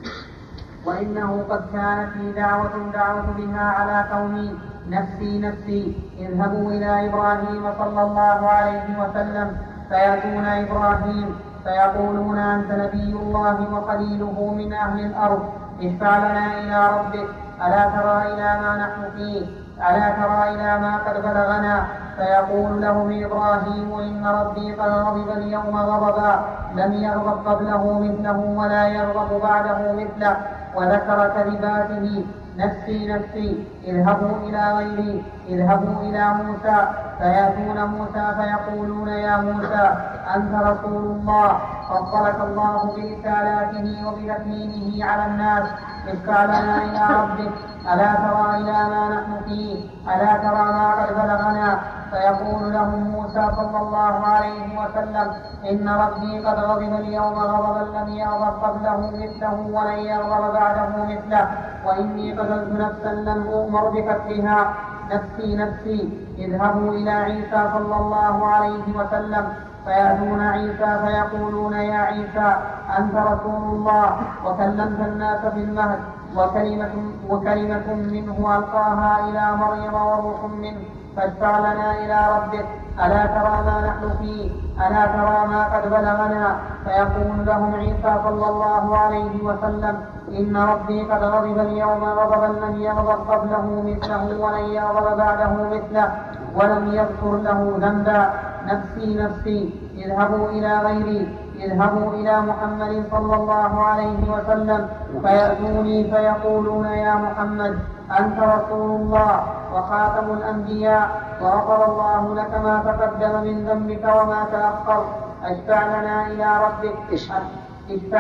وإنه قد كانت لي دعوة دعوت بها على قومي نفسي نفسي اذهبوا إلى إبراهيم صلى الله عليه وسلم فيأتون إبراهيم فيقولون أنت نبي الله وخليله من أهل الأرض اشفع لنا إلى ربك. ألا ترى إلى ما نحن فيه؟ ألا ترى إلى ما قد بلغنا؟ فيقول لهم إبراهيم إن ربي قد غضب اليوم غضبا. لم يغضب قبله مثله ولا يغضب بعده مثله. وذكر كذباته. نفسي نفسي اذهبوا إلى غيري. اذهبوا إلى موسى. فيأتون موسى فيقولون يا موسى أنت رسول الله. فضلك الله برسالاته وبتكليمه على الناس. اشفع لنا إلى ربك ألا ترى إلى ما نحن فيه؟ ألا ترى ما قد بلغنا؟ فيقول لهم موسى صلى الله عليه وسلم إن ربي قد غضب اليوم غضبا لم يغضب قبله مثله ولن يغضب بعده مثله. وإني قتلت نفسا لم أؤمر بقتلها. نفسي نفسي اذهبوا إلى عيسى صلى الله عليه وسلم. فيأتون عيسى فيقولون يا عيسى أنت رسول الله. وكلمت الناس في المهد وكلمة, وكلمة منه ألقاها إلى مريم وروح منه. فاشفع لنا إلى ربك. ألا ترى ما نحن فيه؟ ألا ترى ما قد بلغنا؟ فيقول لهم عيسى صلى الله عليه وسلم إن ربي قد غضب اليوم غضبا لم يغضب قبله مثله ولن يغضب بعده مثله ولم يذكر له ذنبا. نفسي نفسي اذهبوا إلى غيري اذهبوا إلى محمد صلى الله عليه وسلم فيأتوني فيقولون يا محمد أنت رسول الله وخاتم الأنبياء وغفر الله لك ما تقدم من ذنبك وما تأخر. اشفع لنا إلى ربك؟ اشفع.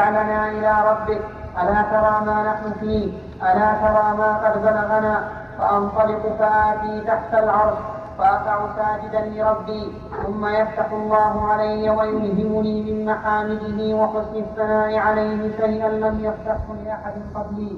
لنا إلى ربك. ألا ترى ما نحن فيه؟ ألا ترى ما قد بلغنا؟ فأنطلق فآتي تحت العرش. فأقع ساجدا لربي ثم يفتح الله علي ويلهمني من محامده وحسن الثناء عليه شيئا لم يفتحه لأحد قبلي.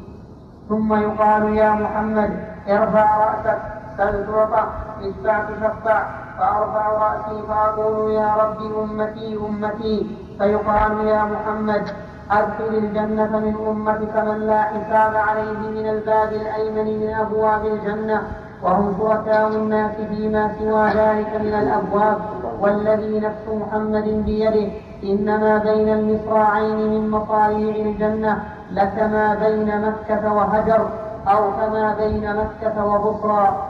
ثم يقال يا محمد ارفع رأسك سل تعطى اشفع تشفع فأرفع رأسي فأقول يا ربي أمتي أمتي. فيقال يا محمد أدخل الجنة من أمتك من لا حساب عليه من الباب الأيمن من أبواب الجنة. وهم شركاء الناس فيما سوى ذلك من الأبواب والذي نفس محمد بيده. إنما بين المصراعين من مصاريع الجنة لكما بين مكة وهجر أو كما بين مكة وبصرى.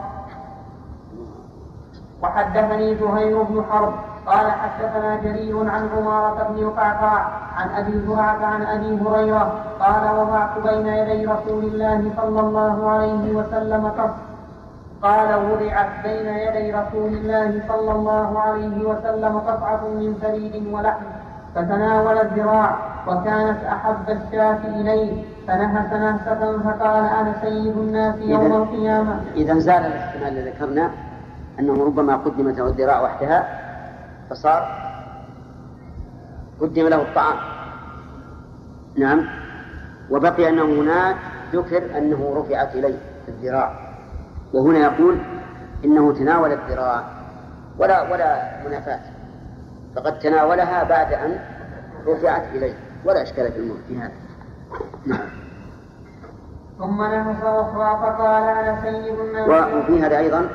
وحدثني زهير بن حرب قال حدثنا جرير عن عمارة بن القعقاع عن أبي زرعة عن أبي هريرة قال وضعت بين يدي رسول الله صلى الله عليه وسلم قص قال وضعت بين يدي رسول الله صلى الله عليه وسلم قطعة من ثريد ولحم فتناول الذراع وكانت أحب الشاة إليه فنهس نهسة فقال أنا سيد الناس يوم القيامة. إذا زال الاحتمال الذي ذكرنا أنه ربما قدمت له الذراع وحدها فصار قدم له الطعام. نعم. وبقي أنه هناك ذكر أنه رفعت إليه الذراع. وهنا يقول إنه تناول الذراع ولا ولا منافاة فقد تناولها بعد أن رفعت إليه ولا إشكال في هذا. نعم. ثم نهس أخرى فقال أنا سيد الناس وفي هذا أيضا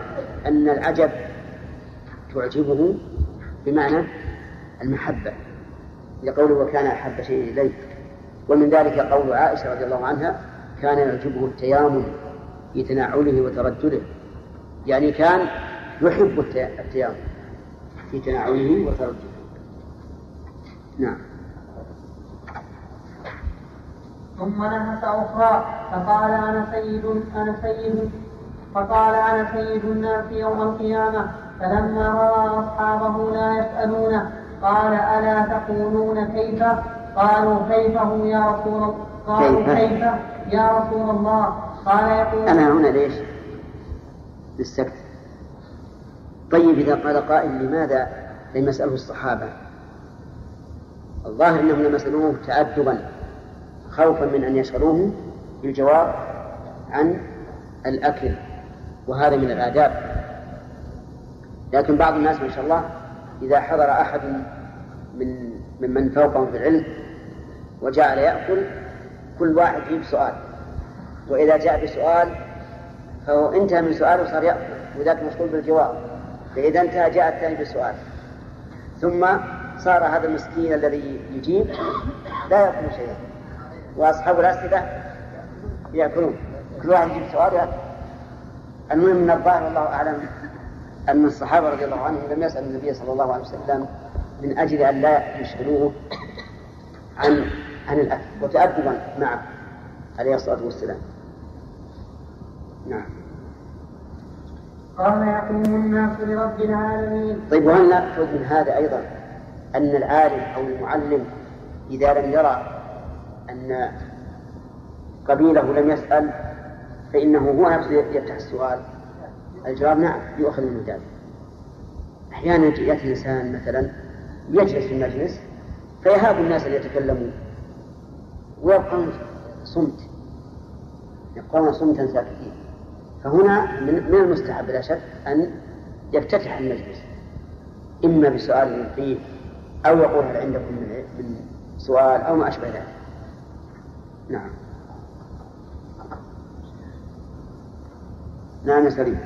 أن العجب تعجبه بمعنى المحبة لقوله وكان أحب شيء إليه ومن ذلك قول عائشة رضي الله عنها كان يعجبه التيامن. في تناعله وترجله يعني كان يحب التيامن في تناعله وترجله نعم. ثم نهس أخرى فقال أنا سيد أنا سيد. فقال أنا سيد الناس يوم القيامة فلما رأى أصحابه لا يسألونه قال ألا تقولون كيف؟ قالوا كيف هو يا رسول الله قالوا كيف؟ يا رسول الله. قال يقول أنا هنا ليش؟ للسكت. طيب إذا قال قائل لماذا لم يسأله الصحابة؟ الظاهر أنهم لم يسألوه تأدبا خوفا من أن يشغلوه بالجواب عن الأكل وهذا من الآداب. لكن بعض الناس ما شاء الله إذا حضر أحد من ممن فوقهم في العلم وجعل يأكل كل واحد يجيب سؤال. وإذا جاء بسؤال فهو انتهى من سؤاله وصار يأكل وذاك مشغول بالجواب. فإذا انتهى جاء الثاني بسؤال. ثم صار هذا المسكين الذي يجيب لا يأكل شيئا. وأصحاب الأسئلة يأكلون. كل واحد يجيب سؤال يأكل المهم من الظاهر والله أعلم أن الصحابة رضي الله عنهم لم يسألوا النبي صلى الله عليه وسلم من أجل أن لا يشغلوه عن عن الأكل. وتأدبا معه عليه الصلاة والسلام. نعم. قال يقوم الناس لرب العالمين. طيب وهل نأخذ من هذا أيضا أن العالم أو المعلم إذا لم يرى أن قبيله لم يسأل فإنه هو نفسه يفتح السؤال؟ الجواب نعم يؤخذ من ذلك. أحيانا يأتي إنسان مثلا يجلس في المجلس فيهاب الناس أن يتكلموا ويبقون صمت. يبقون صمتا ساكتين. فهنا من المستحب لا شك أن يفتتح المجلس إما بسؤال يلقيه أو يقول هل عندكم من سؤال أو ما أشبه ذلك. نعم. نعم يا سليم.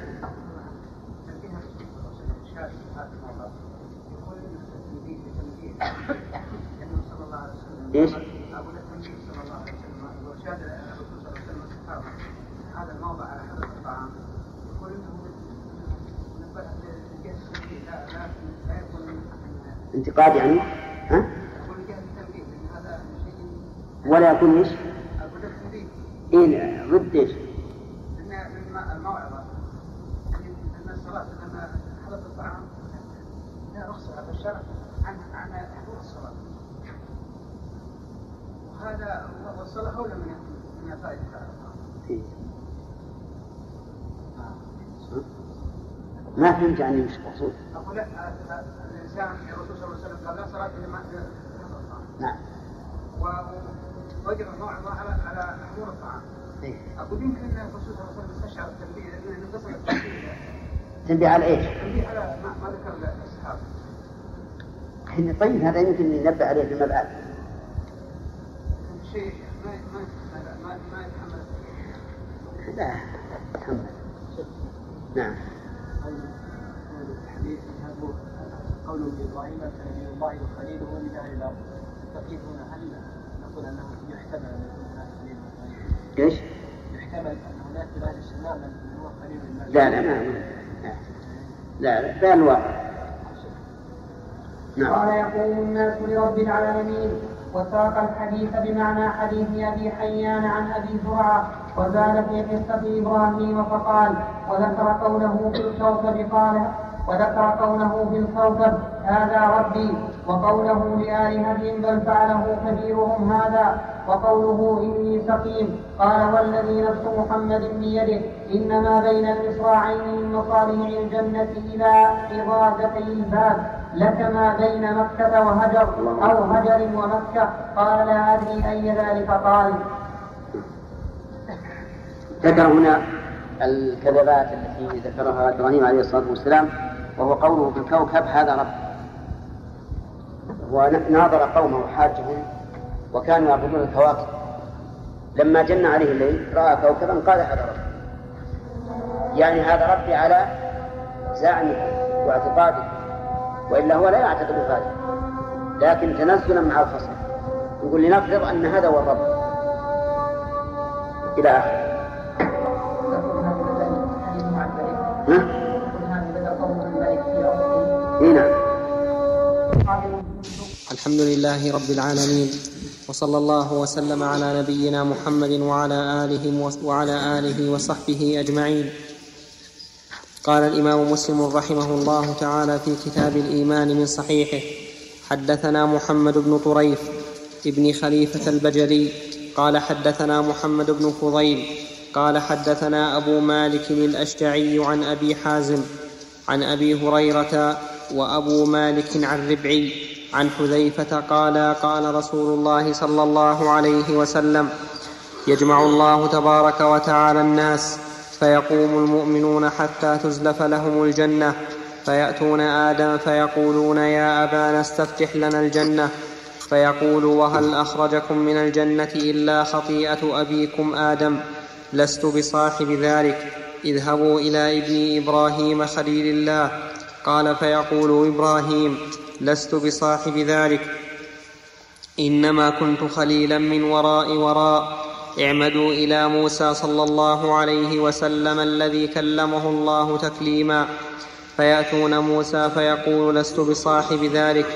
إيش؟ هذا الموضع على حدث الطعام يقول انه انتقاد يعني؟ ها؟ ولا يكون إيش؟ أقول إيه ضد إيش؟ الموعظه ان الصلاه لما الطعام لا الشرع عن عن حضور الصلاة وهذا من. ما فهمت يعني وش المقصود؟ أقول لا الإنسان الرسول صلى الله عليه وسلم قال لا إلا ما نعم ووجب الله على على حضور الطعام. إيه؟ أقول يمكن أن الرسول صلى الله عليه وسلم استشعر التنبيه لأنه قصد التنبيه تنبيه على إيش؟ التنبيه على ما, ذكر الصحابة. حين طيب هذا يمكن ينبه عليه فيما بعد شيء ما ما ما ما يتحمل لا يتحمل نعم هذا قوله إبراهيم كان نبي الله وخليله من أهل الأرض. تقييد هنا هل نقول أنه يحتمل أن يكون هناك خليل إيش؟ يحتمل أن هناك من أهل السماء من هو خليل الله لا لا ما لا لا بيان واضح. نعم. قال يقوم الناس لرب العالمين وساق الحديث بمعنى حديث أبي حيان عن أبي زرعة وزاد في قصة إبراهيم فقال وذكر قوله في الكوكب قال وذكر قوله في الكوكب هذا ربي. وقوله لآلهتهم بل فعله كبيرهم هذا. وقوله إني سقيم. قال والذي نفس محمد بيده. إنما بين المصراعين من مصاريع الجنة إلى إضادتي الباب. لك ما بين مكة وهجر أو هجر ومكة. قال لا أدري أي ذلك. قال ذكر هنا الكذبات التي ذكرها إبراهيم عليه الصلاة والسلام. وهو قوله في الكوكب هذا رب. وناظر قومه حاجهم وكانوا يعبدون الكواكب. لما جن عليه الليل رأى كوكبا قال هذا رب. يعني هذا ربي على زعمه واعتقاده وإلا هو لا يعتقد هذا. لكن تنزلا مع الخصم. يقول لنفرض أن هذا هو الرب. إلى آخره. اي نعم. الحمد لله رب العالمين وصلى الله وسلم على نبينا محمد وعلى آله وعلى آله وصحبه أجمعين. قال الإمام مسلم رحمه الله تعالى في كتاب الإيمان من صحيحه حدثنا محمد بن طريف ابن خليفة البجلي قال حدثنا محمد بن فضيل قال حدثنا أبو مالك الأشجعي عن أبي حازم عن أبي هريرة وأبو مالك عن ربعي عن حذيفة قال قال رسول الله صلى الله عليه وسلم يجمع الله تبارك وتعالى الناس فيقوم المؤمنون حتى تزلف لهم الجنة فيأتون آدم فيقولون يا أبانا استفتح لنا الجنة فيقول وهل أخرجكم من الجنة إلا خطيئة أبيكم آدم لست بصاحب ذلك اذهبوا إلى ابن إبراهيم خليل الله قال فيقول إبراهيم لست بصاحب ذلك. إنما كنت خليلا من وراء وراء. اعمدوا إلى موسى صلى الله عليه وسلم الذي كلمه الله تكليما. فيأتون موسى فيقول لست بصاحب ذلك.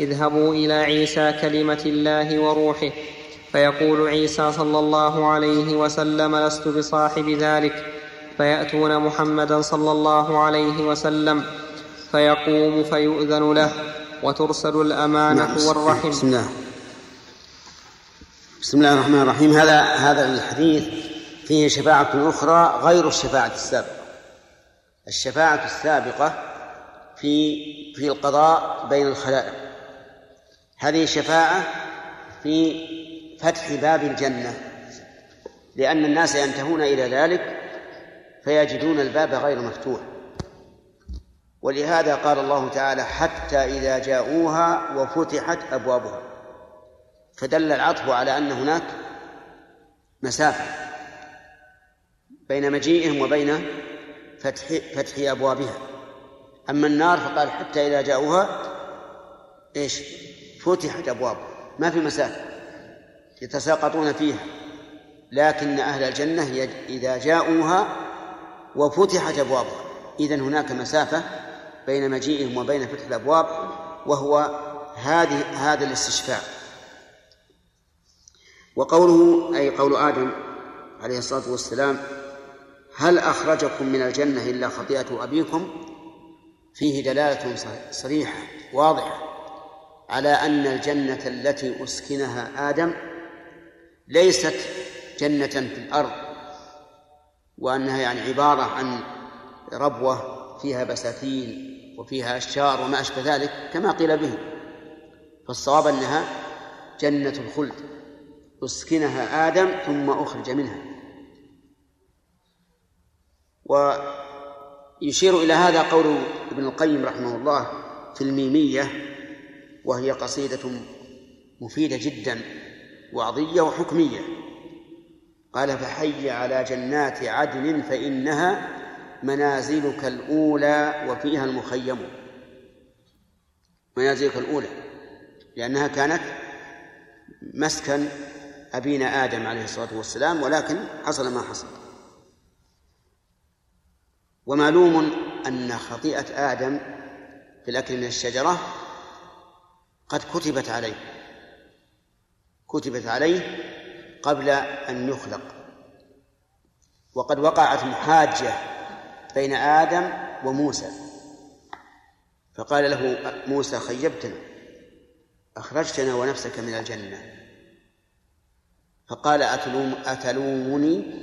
اذهبوا إلى عيسى كلمة الله وروحه. فيقول عيسى صلى الله عليه وسلم لست بصاحب ذلك. فيأتون محمدا صلى الله عليه وسلم. فيقوم فيؤذن له وترسل الأمانة نعم. والرحم. بسم الله. بسم الله الرحمن الرحيم. هذا هذا الحديث فيه شفاعة أخرى غير الشفاعة السابقة. الشفاعة السابقة في في القضاء بين الخلائق. هذه شفاعة في فتح باب الجنة. لأن الناس ينتهون إلى ذلك فيجدون الباب غير مفتوح. ولهذا قال الله تعالى حتى إذا جاءوها وفتحت أبوابها. فدل العطف على أن هناك مسافة بين مجيئهم وبين فتح فتح أبوابها. أما النار فقال حتى إذا جاءوها إيش؟ فتحت أبوابها. ما في مسافة يتساقطون فيها لكن أهل الجنة إذا جاءوها وفتحت أبوابها. إذن هناك مسافة بين مجيئهم وبين فتح الأبواب وهو هذه هذا الاستشفاع وقوله أي قول آدم عليه الصلاة والسلام هل أخرجكم من الجنة إلا خطيئة أبيكم؟ فيه دلالة صريحة واضحة على أن الجنة التي أسكنها آدم ليست جنة في الأرض وأنها يعني عبارة عن ربوة فيها بساتين وفيها أشجار وما أشبه ذلك كما قيل به. فالصواب أنها جنة الخلد أسكنها آدم ثم أخرج منها. ويشير إلى هذا قول ابن القيم رحمه الله في الميمية وهي قصيدة مفيدة جدا وعظية وحكمية. قال فحي على جنات عدن فإنها منازلك الأولى وفيها المخيم. منازلك الأولى لأنها كانت مسكن أبينا آدم عليه الصلاة والسلام ولكن حصل ما حصل. ومعلوم أن خطيئة آدم في الأكل من الشجرة قد كتبت عليه. كتبت عليه قبل أن يخلق. وقد وقعت محاجة بين آدم وموسى. فقال له موسى خيبتنا أخرجتنا ونفسك من الجنة. فقال أتلوم أتلومني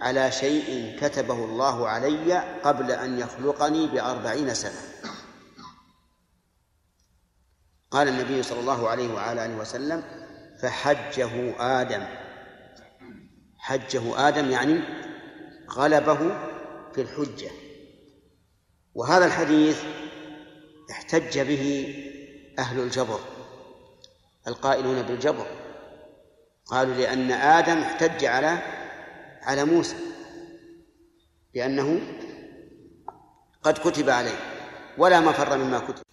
على شيء كتبه الله علي قبل أن يخلقني بأربعين سنة. قال النبي صلى الله عليه وعلى آله وسلم فحجه آدم. حجه آدم يعني غلبه في الحجة. وهذا الحديث احتج به أهل الجبر القائلون بالجبر. قالوا لأن آدم احتج على على موسى لأنه قد كتب عليه ولا مفر مما كتب.